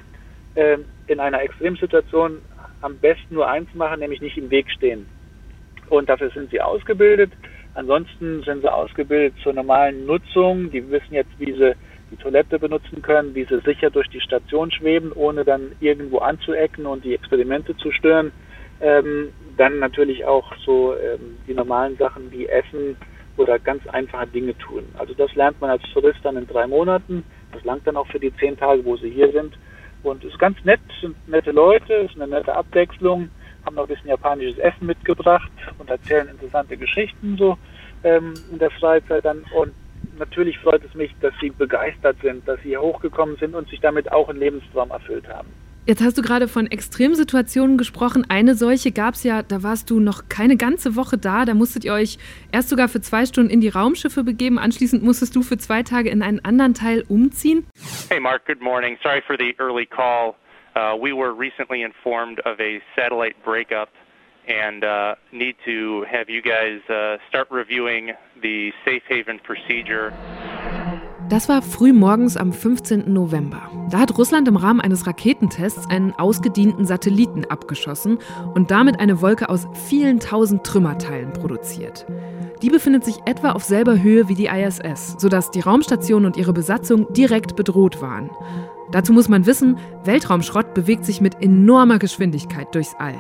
äh, in einer Extremsituation am besten nur eins machen, nämlich nicht im Weg stehen. Und dafür sind sie ausgebildet. Ansonsten sind sie ausgebildet zur normalen Nutzung. Die wissen jetzt, wie sie die Toilette benutzen können, wie sie sicher durch die Station schweben, ohne dann irgendwo anzuecken und die Experimente zu stören. Ähm, dann natürlich auch so ähm, die normalen Sachen wie Essen oder ganz einfache Dinge tun. Also das lernt man als Tourist dann in drei Monaten. Das langt dann auch für die zehn Tage, wo sie hier sind. Und ist ganz nett, sind nette Leute, ist eine nette Abwechslung, haben noch ein bisschen japanisches Essen mitgebracht und erzählen interessante Geschichten so ähm, in der Freizeit dann. Und natürlich freut es mich, dass sie begeistert sind, dass sie hier hochgekommen sind und sich damit auch einen Lebenstraum erfüllt haben. Jetzt hast du gerade von Extremsituationen gesprochen. Eine solche gab es ja, da warst du noch keine ganze Woche da. Da musstet ihr euch erst sogar für zwei Stunden in die Raumschiffe begeben. Anschließend musstest du für zwei Tage in einen anderen Teil umziehen. Hey Mark, good morning. Sorry for the early call. Uh, we were recently informed of a satellite breakup and uh, need to have you guys uh, start reviewing the safe haven procedure. Das war früh morgens am 15. November. Da hat Russland im Rahmen eines Raketentests einen ausgedienten Satelliten abgeschossen und damit eine Wolke aus vielen tausend Trümmerteilen produziert. Die befindet sich etwa auf selber Höhe wie die ISS, sodass die Raumstation und ihre Besatzung direkt bedroht waren. Dazu muss man wissen, Weltraumschrott bewegt sich mit enormer Geschwindigkeit durchs All.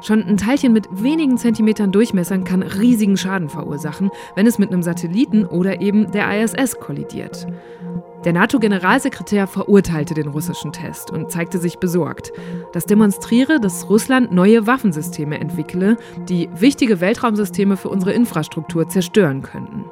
Schon ein Teilchen mit wenigen Zentimetern Durchmessern kann riesigen Schaden verursachen, wenn es mit einem Satelliten oder eben der ISS kollidiert. Der NATO-Generalsekretär verurteilte den russischen Test und zeigte sich besorgt. Das demonstriere, dass Russland neue Waffensysteme entwickle, die wichtige Weltraumsysteme für unsere Infrastruktur zerstören könnten.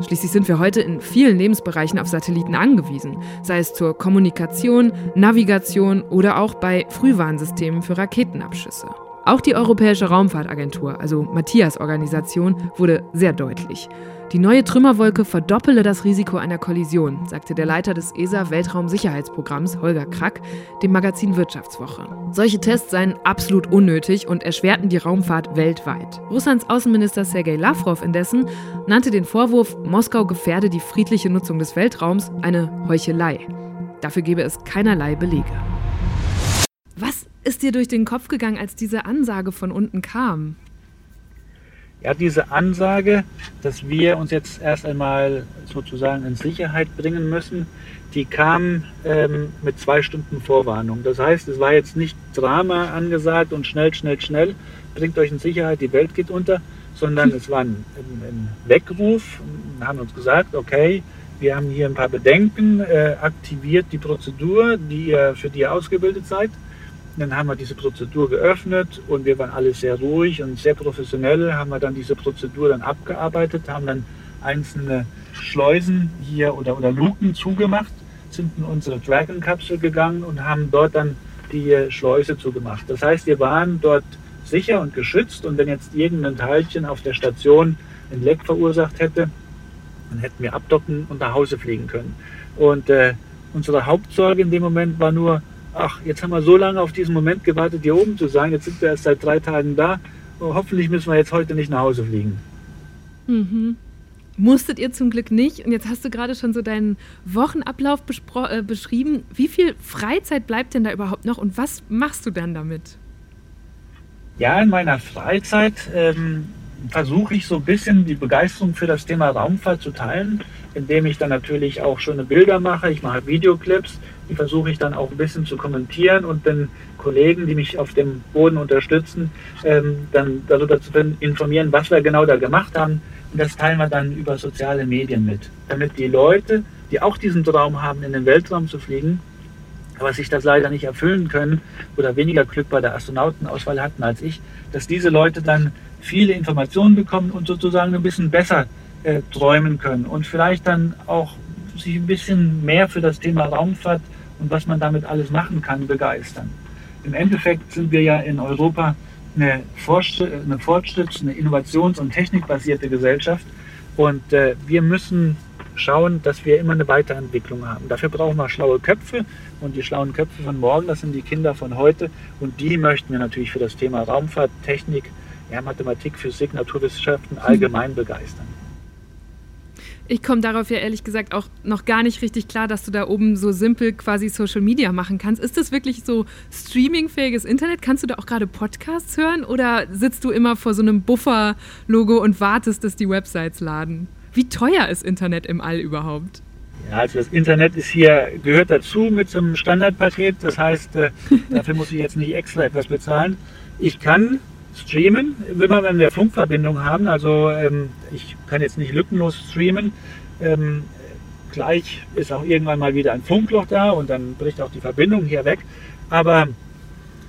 Schließlich sind wir heute in vielen Lebensbereichen auf Satelliten angewiesen, sei es zur Kommunikation, Navigation oder auch bei Frühwarnsystemen für Raketenabschüsse. Auch die Europäische Raumfahrtagentur, also Matthias Organisation, wurde sehr deutlich. Die neue Trümmerwolke verdoppele das Risiko einer Kollision, sagte der Leiter des ESA Weltraumsicherheitsprogramms Holger Krack dem Magazin Wirtschaftswoche. Solche Tests seien absolut unnötig und erschwerten die Raumfahrt weltweit. Russlands Außenminister Sergei Lavrov indessen nannte den Vorwurf, Moskau gefährde die friedliche Nutzung des Weltraums eine Heuchelei. Dafür gebe es keinerlei Belege. Was ist dir durch den Kopf gegangen, als diese Ansage von unten kam? Ja, diese Ansage, dass wir uns jetzt erst einmal sozusagen in Sicherheit bringen müssen, die kam ähm, mit zwei Stunden Vorwarnung. Das heißt, es war jetzt nicht Drama angesagt und schnell, schnell, schnell, bringt euch in Sicherheit, die Welt geht unter, sondern es war ein, ein Weckruf. Wir haben uns gesagt, okay, wir haben hier ein paar Bedenken, äh, aktiviert die Prozedur, die ihr, für die ihr ausgebildet seid. Dann haben wir diese Prozedur geöffnet und wir waren alle sehr ruhig und sehr professionell, haben wir dann diese Prozedur dann abgearbeitet, haben dann einzelne Schleusen hier oder, oder Luken zugemacht, sind in unsere Dragon-Kapsel gegangen und haben dort dann die Schleuse zugemacht. Das heißt, wir waren dort sicher und geschützt und wenn jetzt irgendein Teilchen auf der Station ein Leck verursacht hätte, dann hätten wir abdocken und nach Hause fliegen können. Und äh, unsere Hauptsorge in dem Moment war nur, ach, jetzt haben wir so lange auf diesen Moment gewartet, hier oben zu sein. Jetzt sind wir erst seit drei Tagen da. Oh, hoffentlich müssen wir jetzt heute nicht nach Hause fliegen. Mhm. Musstet ihr zum Glück nicht. Und jetzt hast du gerade schon so deinen Wochenablauf äh, beschrieben. Wie viel Freizeit bleibt denn da überhaupt noch und was machst du dann damit? Ja, in meiner Freizeit ähm, versuche ich so ein bisschen die Begeisterung für das Thema Raumfahrt zu teilen, indem ich dann natürlich auch schöne Bilder mache. Ich mache Videoclips, die versuche ich dann auch ein bisschen zu kommentieren und den Kollegen, die mich auf dem Boden unterstützen, ähm, dann darüber zu informieren, was wir genau da gemacht haben. Und das teilen wir dann über soziale Medien mit, damit die Leute, die auch diesen Traum haben, in den Weltraum zu fliegen, aber sich das leider nicht erfüllen können oder weniger Glück bei der Astronautenauswahl hatten als ich, dass diese Leute dann viele Informationen bekommen und sozusagen ein bisschen besser äh, träumen können und vielleicht dann auch sich ein bisschen mehr für das Thema Raumfahrt und was man damit alles machen kann begeistern. Im Endeffekt sind wir ja in Europa eine, eine Fortschritts-, eine innovations- und technikbasierte Gesellschaft und äh, wir müssen schauen, dass wir immer eine Weiterentwicklung haben. Dafür brauchen wir schlaue Köpfe und die schlauen Köpfe von morgen, das sind die Kinder von heute und die möchten wir natürlich für das Thema Raumfahrt, Technik, ja, Mathematik, Physik, Naturwissenschaften allgemein begeistern. Ich komme darauf ja ehrlich gesagt auch noch gar nicht richtig klar, dass du da oben so simpel quasi Social Media machen kannst. Ist das wirklich so streamingfähiges Internet? Kannst du da auch gerade Podcasts hören oder sitzt du immer vor so einem Buffer-Logo und wartest, dass die Websites laden? Wie teuer ist Internet im All überhaupt? Ja, also das Internet ist hier, gehört dazu mit so einem Standardpaket. Das heißt, äh, dafür muss ich jetzt nicht extra etwas bezahlen. Ich kann streamen, wenn wir eine Funkverbindung haben. Also ähm, ich kann jetzt nicht lückenlos streamen. Ähm, gleich ist auch irgendwann mal wieder ein Funkloch da und dann bricht auch die Verbindung hier weg. Aber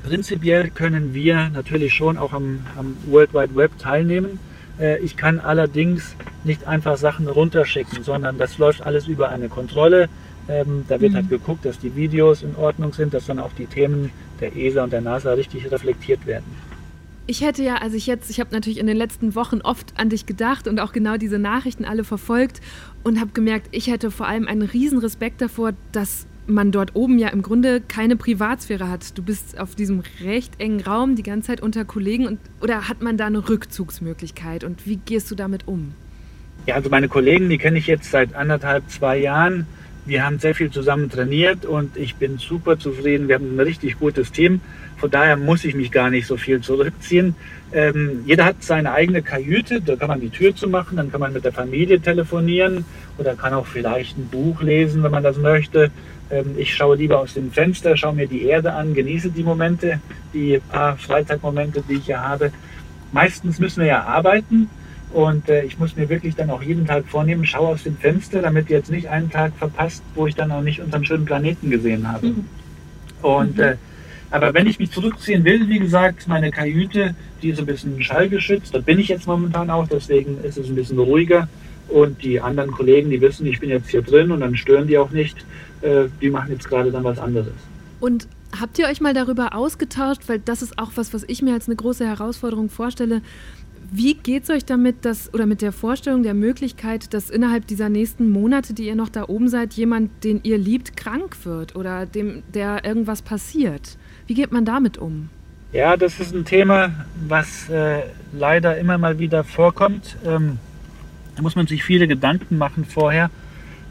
prinzipiell können wir natürlich schon auch am, am World Wide Web teilnehmen. Äh, ich kann allerdings nicht einfach Sachen runterschicken, sondern das läuft alles über eine Kontrolle. Ähm, da wird mhm. halt geguckt, dass die Videos in Ordnung sind, dass dann auch die Themen der ESA und der NASA richtig reflektiert werden. Ich hätte ja, also ich jetzt, ich habe natürlich in den letzten Wochen oft an dich gedacht und auch genau diese Nachrichten alle verfolgt und habe gemerkt, ich hätte vor allem einen riesen Respekt davor, dass man dort oben ja im Grunde keine Privatsphäre hat. Du bist auf diesem recht engen Raum die ganze Zeit unter Kollegen und oder hat man da eine Rückzugsmöglichkeit und wie gehst du damit um? Ja, also meine Kollegen, die kenne ich jetzt seit anderthalb, zwei Jahren. Wir haben sehr viel zusammen trainiert und ich bin super zufrieden. Wir haben ein richtig gutes Team. Von daher muss ich mich gar nicht so viel zurückziehen. Ähm, jeder hat seine eigene Kajüte, da kann man die Tür zu machen, dann kann man mit der Familie telefonieren oder kann auch vielleicht ein Buch lesen, wenn man das möchte. Ähm, ich schaue lieber aus dem Fenster, schaue mir die Erde an, genieße die Momente, die paar Freizeitmomente, die ich hier habe. Meistens müssen wir ja arbeiten und äh, ich muss mir wirklich dann auch jeden Tag vornehmen, schaue aus dem Fenster, damit jetzt nicht einen Tag verpasst, wo ich dann auch nicht unseren schönen Planeten gesehen habe. Mhm. Und äh, aber wenn ich mich zurückziehen will, wie gesagt, meine Kajüte, die ist ein bisschen schallgeschützt. Da bin ich jetzt momentan auch, deswegen ist es ein bisschen ruhiger. Und die anderen Kollegen, die wissen, ich bin jetzt hier drin und dann stören die auch nicht. Äh, die machen jetzt gerade dann was anderes. Und habt ihr euch mal darüber ausgetauscht, weil das ist auch was, was ich mir als eine große Herausforderung vorstelle. Wie geht es euch damit, dass, oder mit der Vorstellung der Möglichkeit, dass innerhalb dieser nächsten Monate, die ihr noch da oben seid, jemand, den ihr liebt, krank wird oder dem, der irgendwas passiert? Wie geht man damit um? Ja, das ist ein Thema, was äh, leider immer mal wieder vorkommt. Ähm, da muss man sich viele Gedanken machen vorher.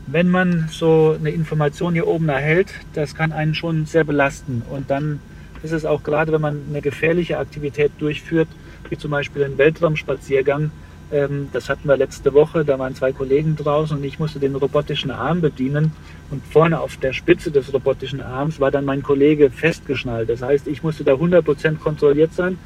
Wenn man so eine Information hier oben erhält, das kann einen schon sehr belasten. Und dann ist es auch gerade, wenn man eine gefährliche Aktivität durchführt, wie zum Beispiel einen Weltraumspaziergang, das hatten wir letzte Woche, da waren zwei Kollegen draußen und ich musste den robotischen Arm bedienen. Und vorne auf der Spitze des robotischen Arms war dann mein Kollege festgeschnallt. Das heißt, ich musste da 100% kontrolliert sein,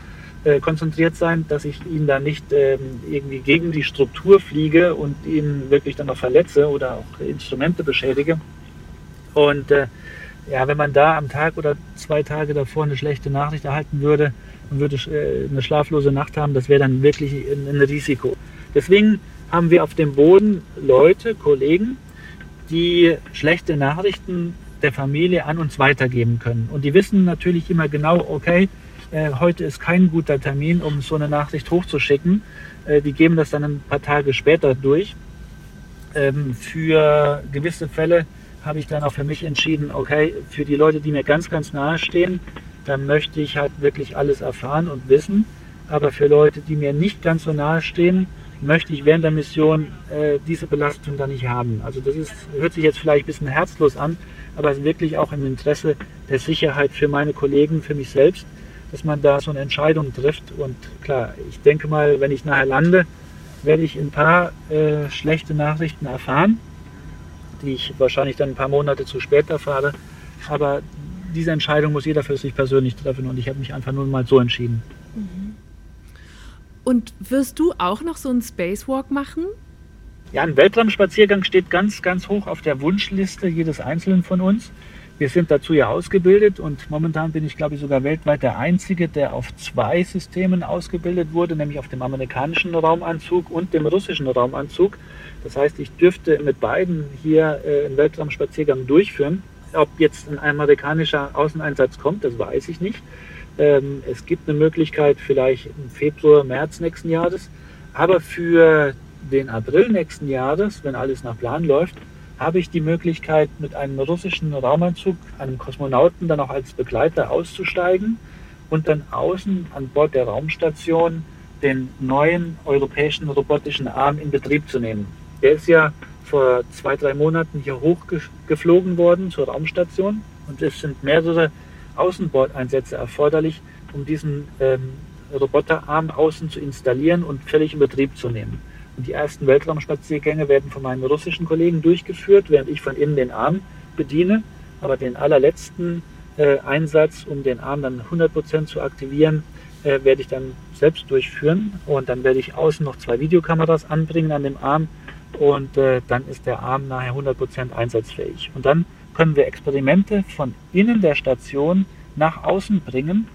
äh, konzentriert sein, dass ich ihn da nicht ähm, irgendwie gegen die Struktur fliege und ihn wirklich dann noch verletze oder auch Instrumente beschädige. Und äh, ja, wenn man da am Tag oder zwei Tage davor eine schlechte Nachricht erhalten würde, und würde äh, eine schlaflose Nacht haben, das wäre dann wirklich ein Risiko. Deswegen haben wir auf dem Boden Leute, Kollegen, die schlechte Nachrichten der Familie an uns weitergeben können. Und die wissen natürlich immer genau, okay, äh, heute ist kein guter Termin, um so eine Nachricht hochzuschicken. Äh, die geben das dann ein paar Tage später durch. Ähm, für gewisse Fälle habe ich dann auch für mich entschieden, okay, für die Leute, die mir ganz, ganz nahe stehen, dann möchte ich halt wirklich alles erfahren und wissen. Aber für Leute, die mir nicht ganz so nahe stehen, möchte ich während der Mission äh, diese Belastung dann nicht haben. Also das ist, hört sich jetzt vielleicht ein bisschen herzlos an, aber es ist wirklich auch im Interesse der Sicherheit für meine Kollegen, für mich selbst, dass man da so eine Entscheidung trifft. Und klar, ich denke mal, wenn ich nachher lande, werde ich ein paar äh, schlechte Nachrichten erfahren, die ich wahrscheinlich dann ein paar Monate zu spät erfahre. Aber diese Entscheidung muss jeder für sich persönlich treffen und ich habe mich einfach nur mal so entschieden. Mhm. Und wirst du auch noch so einen Spacewalk machen? Ja, ein Weltraumspaziergang steht ganz, ganz hoch auf der Wunschliste jedes Einzelnen von uns. Wir sind dazu ja ausgebildet und momentan bin ich, glaube ich, sogar weltweit der Einzige, der auf zwei Systemen ausgebildet wurde, nämlich auf dem amerikanischen Raumanzug und dem russischen Raumanzug. Das heißt, ich dürfte mit beiden hier äh, einen Weltraumspaziergang durchführen. Ob jetzt ein amerikanischer Außeneinsatz kommt, das weiß ich nicht. Ähm, es gibt eine Möglichkeit vielleicht im Februar, März nächsten Jahres. Aber für den April nächsten Jahres, wenn alles nach Plan läuft, habe ich die Möglichkeit, mit einem russischen Raumanzug, einem Kosmonauten dann auch als Begleiter auszusteigen und dann außen an Bord der Raumstation den neuen europäischen robotischen Arm in Betrieb zu nehmen. Der ist ja vor zwei, drei Monaten hier hochgeflogen worden zur Raumstation und es sind mehrere Außenbordeinsätze erforderlich, um diesen ähm, Roboterarm außen zu installieren und völlig in Betrieb zu nehmen. Und die ersten Weltraumspaziergänge werden von meinen russischen Kollegen durchgeführt, während ich von innen den Arm bediene. Aber den allerletzten äh, Einsatz, um den Arm dann 100% zu aktivieren, äh, werde ich dann selbst durchführen. Und dann werde ich außen noch zwei Videokameras anbringen an dem Arm. Und äh, dann ist der Arm nachher 100% einsatzfähig. Und dann können wir Experimente von innen der Station nach außen bringen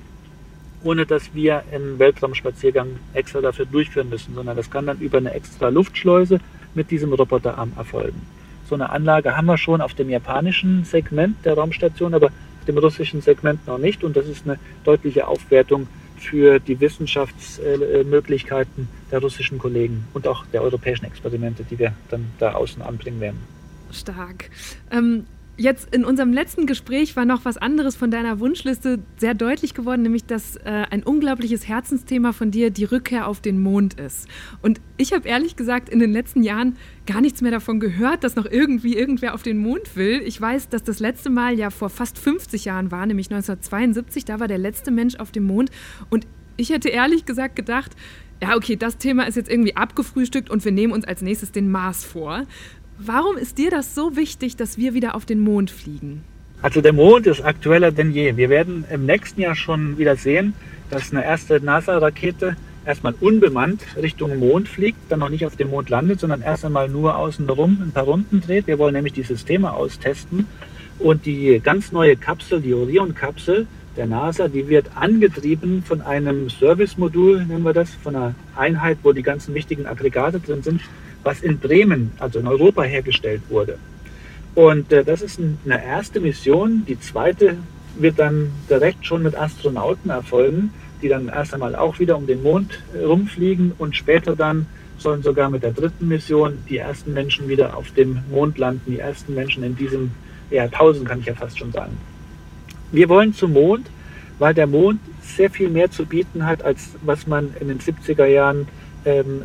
ohne dass wir einen Weltraumspaziergang extra dafür durchführen müssen, sondern das kann dann über eine extra Luftschleuse mit diesem Roboterarm erfolgen. So eine Anlage haben wir schon auf dem japanischen Segment der Raumstation, aber auf dem russischen Segment noch nicht und das ist eine deutliche Aufwertung für die Wissenschaftsmöglichkeiten der russischen Kollegen und auch der europäischen Experimente, die wir dann da außen anbringen werden. Stark. Ähm, Jetzt in unserem letzten Gespräch war noch was anderes von deiner Wunschliste sehr deutlich geworden, nämlich dass äh, ein unglaubliches Herzensthema von dir die Rückkehr auf den Mond ist. Und ich habe ehrlich gesagt in den letzten Jahren gar nichts mehr davon gehört, dass noch irgendwie irgendwer auf den Mond will. Ich weiß, dass das letzte Mal ja vor fast 50 Jahren war, nämlich 1972. Da war der letzte Mensch auf dem Mond. Und ich hätte ehrlich gesagt gedacht, ja, okay, das Thema ist jetzt irgendwie abgefrühstückt und wir nehmen uns als nächstes den Mars vor. Warum ist dir das so wichtig, dass wir wieder auf den Mond fliegen? Also der Mond ist aktueller denn je. Wir werden im nächsten Jahr schon wieder sehen, dass eine erste NASA-Rakete erstmal unbemannt Richtung Mond fliegt, dann noch nicht auf dem Mond landet, sondern erst einmal nur außen herum ein paar Runden dreht. Wir wollen nämlich die Systeme austesten. Und die ganz neue Kapsel, die Orion-Kapsel der NASA, die wird angetrieben von einem Service-Modul, nennen wir das, von einer Einheit, wo die ganzen wichtigen Aggregate drin sind was in Bremen, also in Europa hergestellt wurde. Und äh, das ist eine erste Mission. Die zweite wird dann direkt schon mit Astronauten erfolgen, die dann erst einmal auch wieder um den Mond äh, rumfliegen und später dann sollen sogar mit der dritten Mission die ersten Menschen wieder auf dem Mond landen, die ersten Menschen in diesem Jahrtausend, kann ich ja fast schon sagen. Wir wollen zum Mond, weil der Mond sehr viel mehr zu bieten hat, als was man in den 70er Jahren, ähm,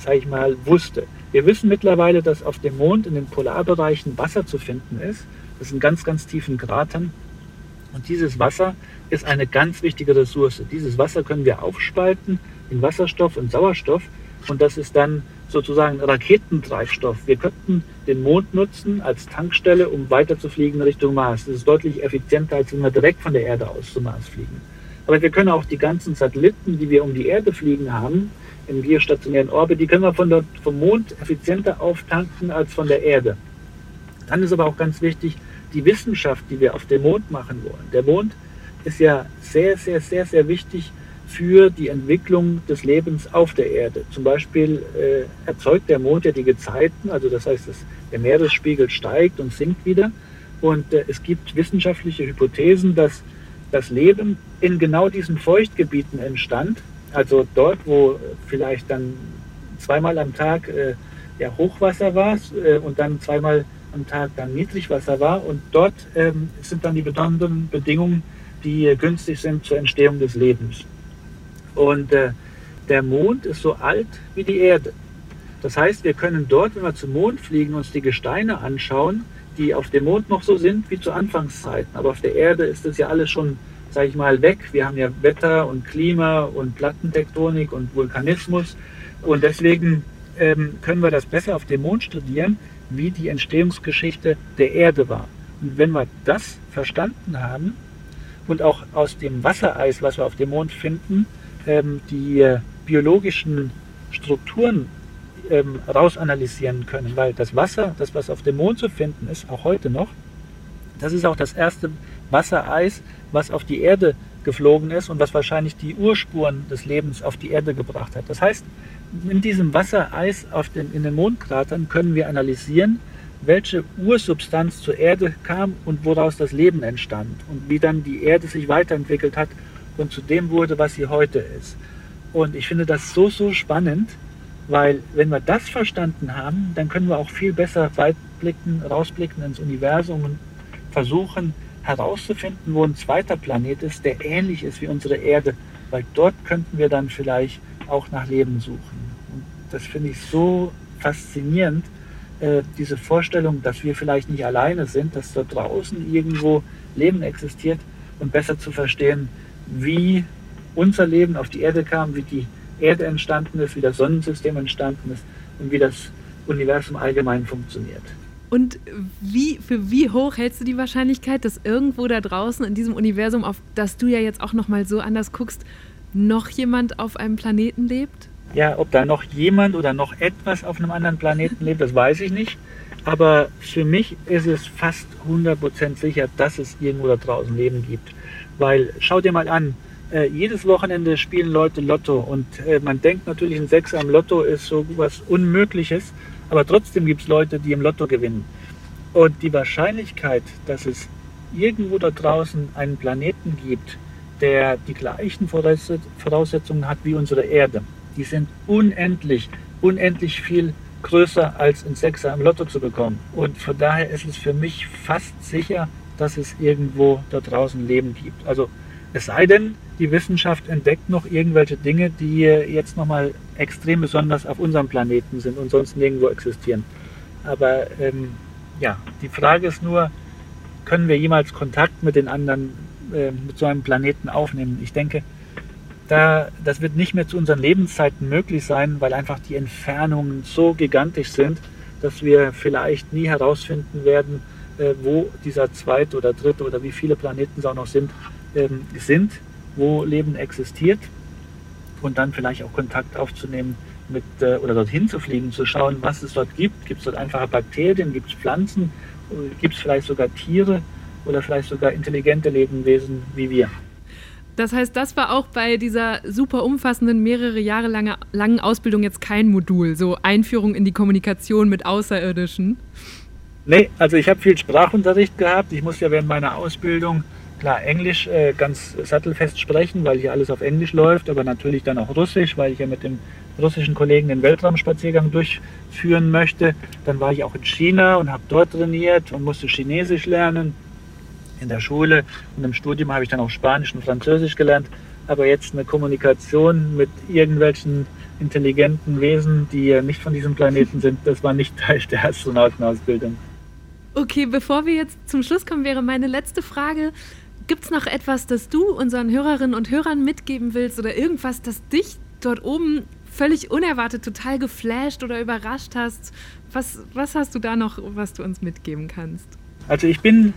sage ich mal, wusste. Wir wissen mittlerweile, dass auf dem Mond in den Polarbereichen Wasser zu finden ist. Das sind ganz, ganz tiefen Kratern. Und dieses Wasser ist eine ganz wichtige Ressource. Dieses Wasser können wir aufspalten in Wasserstoff und Sauerstoff. Und das ist dann sozusagen Raketentreibstoff. Wir könnten den Mond nutzen als Tankstelle, um weiterzufliegen Richtung Mars. Das ist deutlich effizienter, als wenn wir direkt von der Erde aus zum Mars fliegen. Aber wir können auch die ganzen Satelliten, die wir um die Erde fliegen haben, im geostationären Orbit, die können wir von dort, vom Mond effizienter auftanken als von der Erde. Dann ist aber auch ganz wichtig, die Wissenschaft, die wir auf dem Mond machen wollen. Der Mond ist ja sehr, sehr, sehr, sehr wichtig für die Entwicklung des Lebens auf der Erde. Zum Beispiel äh, erzeugt der Mond ja die Gezeiten, also das heißt, dass der Meeresspiegel steigt und sinkt wieder. Und äh, es gibt wissenschaftliche Hypothesen, dass das Leben in genau diesen Feuchtgebieten entstand, also dort, wo vielleicht dann zweimal am Tag äh, ja, Hochwasser war äh, und dann zweimal am Tag dann Niedrigwasser war. Und dort ähm, sind dann die besonderen Bedingungen, die äh, günstig sind zur Entstehung des Lebens. Und äh, der Mond ist so alt wie die Erde. Das heißt, wir können dort, wenn wir zum Mond fliegen, uns die Gesteine anschauen, die auf dem Mond noch so sind wie zu Anfangszeiten. Aber auf der Erde ist das ja alles schon sage ich mal, weg. Wir haben ja Wetter und Klima und Plattentektonik und Vulkanismus. Und deswegen ähm, können wir das besser auf dem Mond studieren, wie die Entstehungsgeschichte der Erde war. Und wenn wir das verstanden haben und auch aus dem Wassereis, was wir auf dem Mond finden, ähm, die äh, biologischen Strukturen ähm, rausanalysieren können, weil das Wasser, das was auf dem Mond zu finden ist, auch heute noch, Das ist auch das erste Wassereis, was auf die Erde geflogen ist und was wahrscheinlich die Urspuren des Lebens auf die Erde gebracht hat. Das heißt, in diesem Wassereis den, in den Mondkratern können wir analysieren, welche Ursubstanz zur Erde kam und woraus das Leben entstand und wie dann die Erde sich weiterentwickelt hat und zu dem wurde, was sie heute ist. Und ich finde das so, so spannend, weil wenn wir das verstanden haben, dann können wir auch viel besser weitblicken, rausblicken ins Universum und versuchen herauszufinden, wo ein zweiter Planet ist, der ähnlich ist wie unsere Erde, weil dort könnten wir dann vielleicht auch nach Leben suchen. Und das finde ich so faszinierend, äh, diese Vorstellung, dass wir vielleicht nicht alleine sind, dass da draußen irgendwo Leben existiert und besser zu verstehen, wie unser Leben auf die Erde kam, wie die Erde entstanden ist, wie das Sonnensystem entstanden ist und wie das Universum allgemein funktioniert. Und wie, für wie hoch hältst du die Wahrscheinlichkeit, dass irgendwo da draußen in diesem Universum, auf das du ja jetzt auch nochmal so anders guckst, noch jemand auf einem Planeten lebt? Ja, ob da noch jemand oder noch etwas auf einem anderen Planeten lebt, das weiß ich nicht. Aber für mich ist es fast 100% sicher, dass es irgendwo da draußen Leben gibt. Weil schau dir mal an, äh, jedes Wochenende spielen Leute Lotto und äh, man denkt natürlich, ein Sechser am Lotto ist so was Unmögliches, aber trotzdem gibt es Leute, die im Lotto gewinnen. Und die Wahrscheinlichkeit, dass es irgendwo da draußen einen Planeten gibt, der die gleichen Voraussetzungen hat wie unsere Erde, die sind unendlich, unendlich viel größer als ein Sechser im Lotto zu bekommen. Und von daher ist es für mich fast sicher, dass es irgendwo da draußen Leben gibt. Also es sei denn, die Wissenschaft entdeckt noch irgendwelche Dinge, die jetzt nochmal extrem besonders auf unserem Planeten sind und sonst nirgendwo existieren. Aber ähm, ja, die Frage ist nur, können wir jemals Kontakt mit den anderen, äh, mit so einem Planeten aufnehmen? Ich denke, da, das wird nicht mehr zu unseren Lebenszeiten möglich sein, weil einfach die Entfernungen so gigantisch sind, dass wir vielleicht nie herausfinden werden, äh, wo dieser zweite oder dritte oder wie viele Planeten es auch noch sind, ähm, sind, wo Leben existiert und dann vielleicht auch Kontakt aufzunehmen mit äh, oder dorthin zu fliegen, zu schauen, was es dort gibt. Gibt es dort einfache Bakterien, gibt es Pflanzen, gibt es vielleicht sogar Tiere oder vielleicht sogar intelligente Lebewesen wie wir. Das heißt, das war auch bei dieser super umfassenden, mehrere Jahre lange, langen Ausbildung jetzt kein Modul, so Einführung in die Kommunikation mit Außerirdischen? Nee, also ich habe viel Sprachunterricht gehabt. Ich muss ja während meiner Ausbildung klar Englisch äh, ganz sattelfest sprechen, weil hier alles auf Englisch läuft, aber natürlich dann auch Russisch, weil ich ja mit dem russischen Kollegen den Weltraumspaziergang durchführen möchte. Dann war ich auch in China und habe dort trainiert und musste Chinesisch lernen in der Schule und im Studium habe ich dann auch Spanisch und Französisch gelernt. Aber jetzt eine Kommunikation mit irgendwelchen intelligenten Wesen, die nicht von diesem Planeten sind, das war nicht Teil der Astronautenausbildung. Okay, bevor wir jetzt zum Schluss kommen, wäre meine letzte Frage. Gibt es noch etwas, das du unseren Hörerinnen und Hörern mitgeben willst oder irgendwas, das dich dort oben völlig unerwartet total geflasht oder überrascht hast? Was, was hast du da noch, was du uns mitgeben kannst? Also ich bin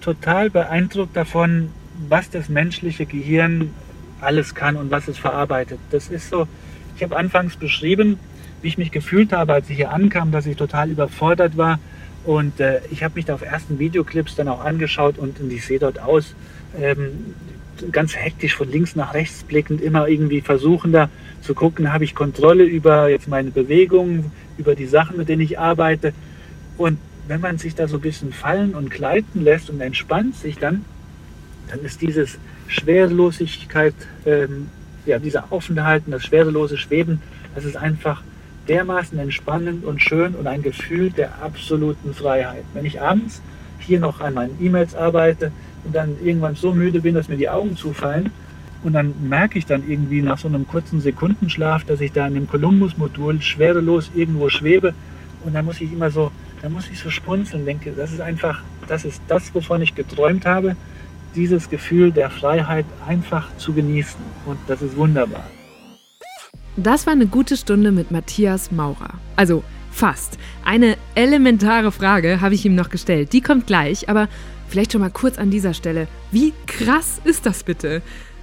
total beeindruckt davon, was das menschliche Gehirn alles kann und was es verarbeitet. Das ist so, ich habe anfangs beschrieben, wie ich mich gefühlt habe, als ich hier ankam, dass ich total überfordert war. Und äh, ich habe mich da auf ersten Videoclips dann auch angeschaut und, und ich sehe dort aus, ähm, ganz hektisch von links nach rechts blickend, immer irgendwie versuchen da zu gucken, habe ich Kontrolle über jetzt meine Bewegungen, über die Sachen, mit denen ich arbeite. Und wenn man sich da so ein bisschen fallen und gleiten lässt und entspannt sich dann, dann ist dieses Schwerelosigkeit, ähm, ja, dieser Aufenthalten, das schwerelose Schweben, das ist einfach dermaßen entspannend und schön und ein Gefühl der absoluten Freiheit. Wenn ich abends hier noch an meinen E-Mails arbeite und dann irgendwann so müde bin, dass mir die Augen zufallen, und dann merke ich dann irgendwie nach so einem kurzen Sekundenschlaf, dass ich da in dem Columbus-Modul schwerelos irgendwo schwebe. Und dann muss ich immer so da muss ich so spunzeln, denke, das ist einfach, das ist das, wovon ich geträumt habe, dieses Gefühl der Freiheit einfach zu genießen. Und das ist wunderbar. Das war eine gute Stunde mit Matthias Maurer. Also fast. Eine elementare Frage habe ich ihm noch gestellt. Die kommt gleich, aber vielleicht schon mal kurz an dieser Stelle. Wie krass ist das bitte?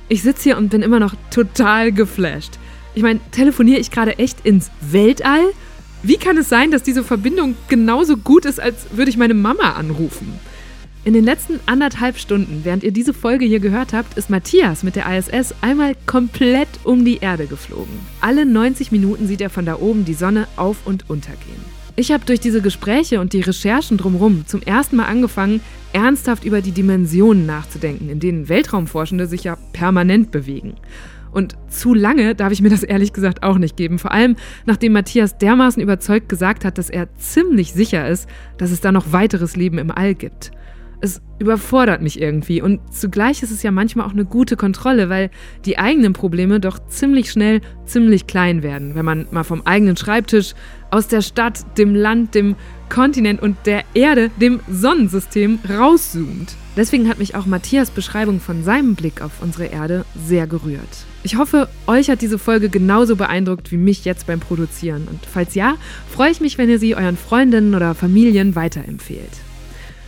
Ich sitze hier und bin immer noch total geflasht. Ich meine, telefoniere ich gerade echt ins Weltall? Wie kann es sein, dass diese Verbindung genauso gut ist, als würde ich meine Mama anrufen? In den letzten anderthalb Stunden, während ihr diese Folge hier gehört habt, ist Matthias mit der ISS einmal komplett um die Erde geflogen. Alle 90 Minuten sieht er von da oben die Sonne auf und untergehen. Ich habe durch diese Gespräche und die Recherchen drumherum zum ersten Mal angefangen, ernsthaft über die Dimensionen nachzudenken, in denen Weltraumforschende sich ja permanent bewegen. Und zu lange darf ich mir das ehrlich gesagt auch nicht geben. Vor allem, nachdem Matthias dermaßen überzeugt gesagt hat, dass er ziemlich sicher ist, dass es da noch weiteres Leben im All gibt. Es überfordert mich irgendwie und zugleich ist es ja manchmal auch eine gute Kontrolle, weil die eigenen Probleme doch ziemlich schnell ziemlich klein werden, wenn man mal vom eigenen Schreibtisch, aus der Stadt, dem Land, dem Kontinent und der Erde, dem Sonnensystem rauszoomt. Deswegen hat mich auch Matthias Beschreibung von seinem Blick auf unsere Erde sehr gerührt. Ich hoffe, euch hat diese Folge genauso beeindruckt wie mich jetzt beim Produzieren. Und falls ja, freue ich mich, wenn ihr sie euren Freundinnen oder Familien weiterempfehlt.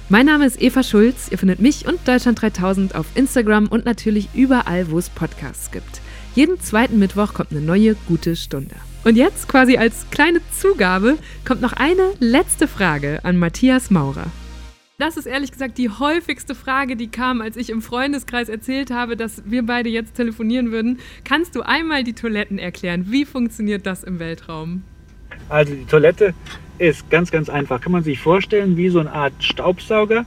Mein Name ist Eva Schulz. Ihr findet mich und Deutschland 3000 auf Instagram und natürlich überall, wo es Podcasts gibt. Jeden zweiten Mittwoch kommt eine neue gute Stunde. Und jetzt, quasi als kleine Zugabe, kommt noch eine letzte Frage an Matthias Maurer. Das ist ehrlich gesagt die häufigste Frage, die kam, als ich im Freundeskreis erzählt habe, dass wir beide jetzt telefonieren würden. Kannst du einmal die Toiletten erklären? Wie funktioniert das im Weltraum? Also die Toilette ist ganz, ganz einfach. Kann man sich vorstellen wie so eine Art Staubsauger.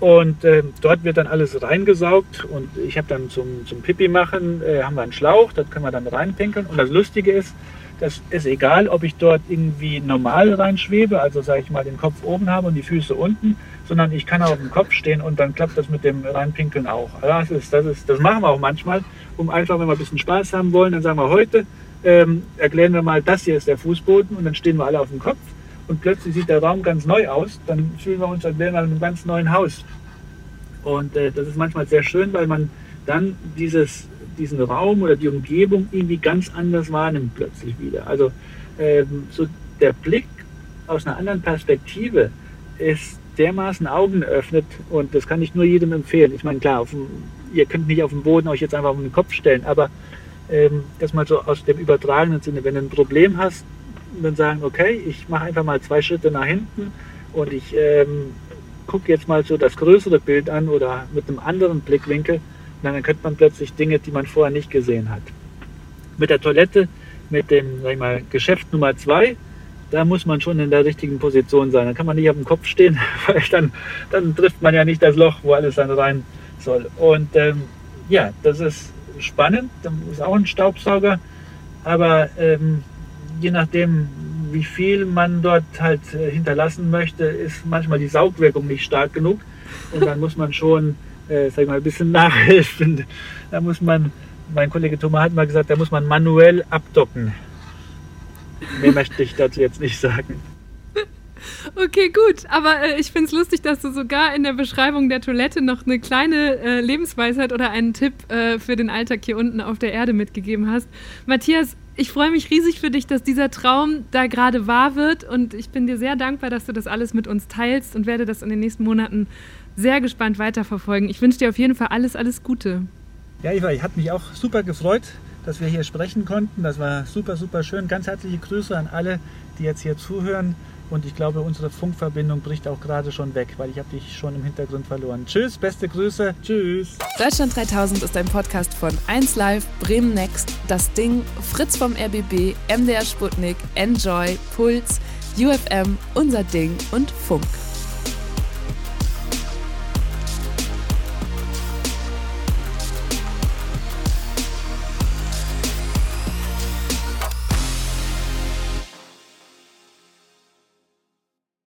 Und äh, dort wird dann alles reingesaugt und ich habe dann zum, zum Pipi machen, äh, haben wir einen Schlauch, da können wir dann reinpinkeln. Und das Lustige ist, das ist egal, ob ich dort irgendwie normal reinschwebe, also sage ich mal den Kopf oben habe und die Füße unten, sondern ich kann auf dem Kopf stehen und dann klappt das mit dem Reinpinkeln auch. Das, ist, das, ist, das machen wir auch manchmal, um einfach, wenn wir ein bisschen Spaß haben wollen, dann sagen wir heute, ähm, erklären wir mal, das hier ist der Fußboden und dann stehen wir alle auf dem Kopf und plötzlich sieht der Raum ganz neu aus, dann fühlen wir uns, als wären wir in einem ganz neuen Haus. Und äh, das ist manchmal sehr schön, weil man dann dieses, diesen Raum oder die Umgebung irgendwie ganz anders wahrnimmt plötzlich wieder. Also ähm, so der Blick aus einer anderen Perspektive ist dermaßen Augen öffnet und das kann ich nur jedem empfehlen. Ich meine, klar, dem, ihr könnt nicht auf dem Boden euch jetzt einfach auf den Kopf stellen, aber ähm, das mal so aus dem übertragenen Sinne, wenn du ein Problem hast, dann sagen, okay, ich mache einfach mal zwei Schritte nach hinten und ich ähm, gucke jetzt mal so das größere Bild an oder mit einem anderen Blickwinkel. Dann erkennt man plötzlich Dinge, die man vorher nicht gesehen hat. Mit der Toilette, mit dem sag ich mal, Geschäft Nummer zwei, da muss man schon in der richtigen Position sein. Da kann man nicht auf dem Kopf stehen, weil dann, dann trifft man ja nicht das Loch, wo alles dann rein soll. Und ähm, ja, das ist spannend. Das ist auch ein Staubsauger. Aber ähm, je nachdem, wie viel man dort halt äh, hinterlassen möchte, ist manchmal die Saugwirkung nicht stark genug. Und dann muss man schon, äh, sag ich mal, ein bisschen nachhelfen. Da muss man, mein Kollege Thomas hat mal gesagt, da muss man manuell abdocken. Mehr möchte ich dazu jetzt nicht sagen. Okay, gut. Aber äh, ich finde es lustig, dass du sogar in der Beschreibung der Toilette noch eine kleine äh, Lebensweisheit oder einen Tipp äh, für den Alltag hier unten auf der Erde mitgegeben hast. Matthias, ich freue mich riesig für dich, dass dieser Traum da gerade wahr wird. Und ich bin dir sehr dankbar, dass du das alles mit uns teilst und werde das in den nächsten Monaten sehr gespannt weiterverfolgen. Ich wünsche dir auf jeden Fall alles, alles Gute. Ja, Eva, ich habe mich auch super gefreut, dass wir hier sprechen konnten. Das war super, super schön. Ganz herzliche Grüße an alle, die jetzt hier zuhören. Und ich glaube, unsere Funkverbindung bricht auch gerade schon weg, weil ich habe dich schon im Hintergrund verloren. Tschüss, beste Grüße. Tschüss. Deutschland 3000 ist ein Podcast von 1Live, Bremen Next, Das Ding, Fritz vom RBB, MDR Sputnik, Enjoy, Puls, UFM, Unser Ding und Funk.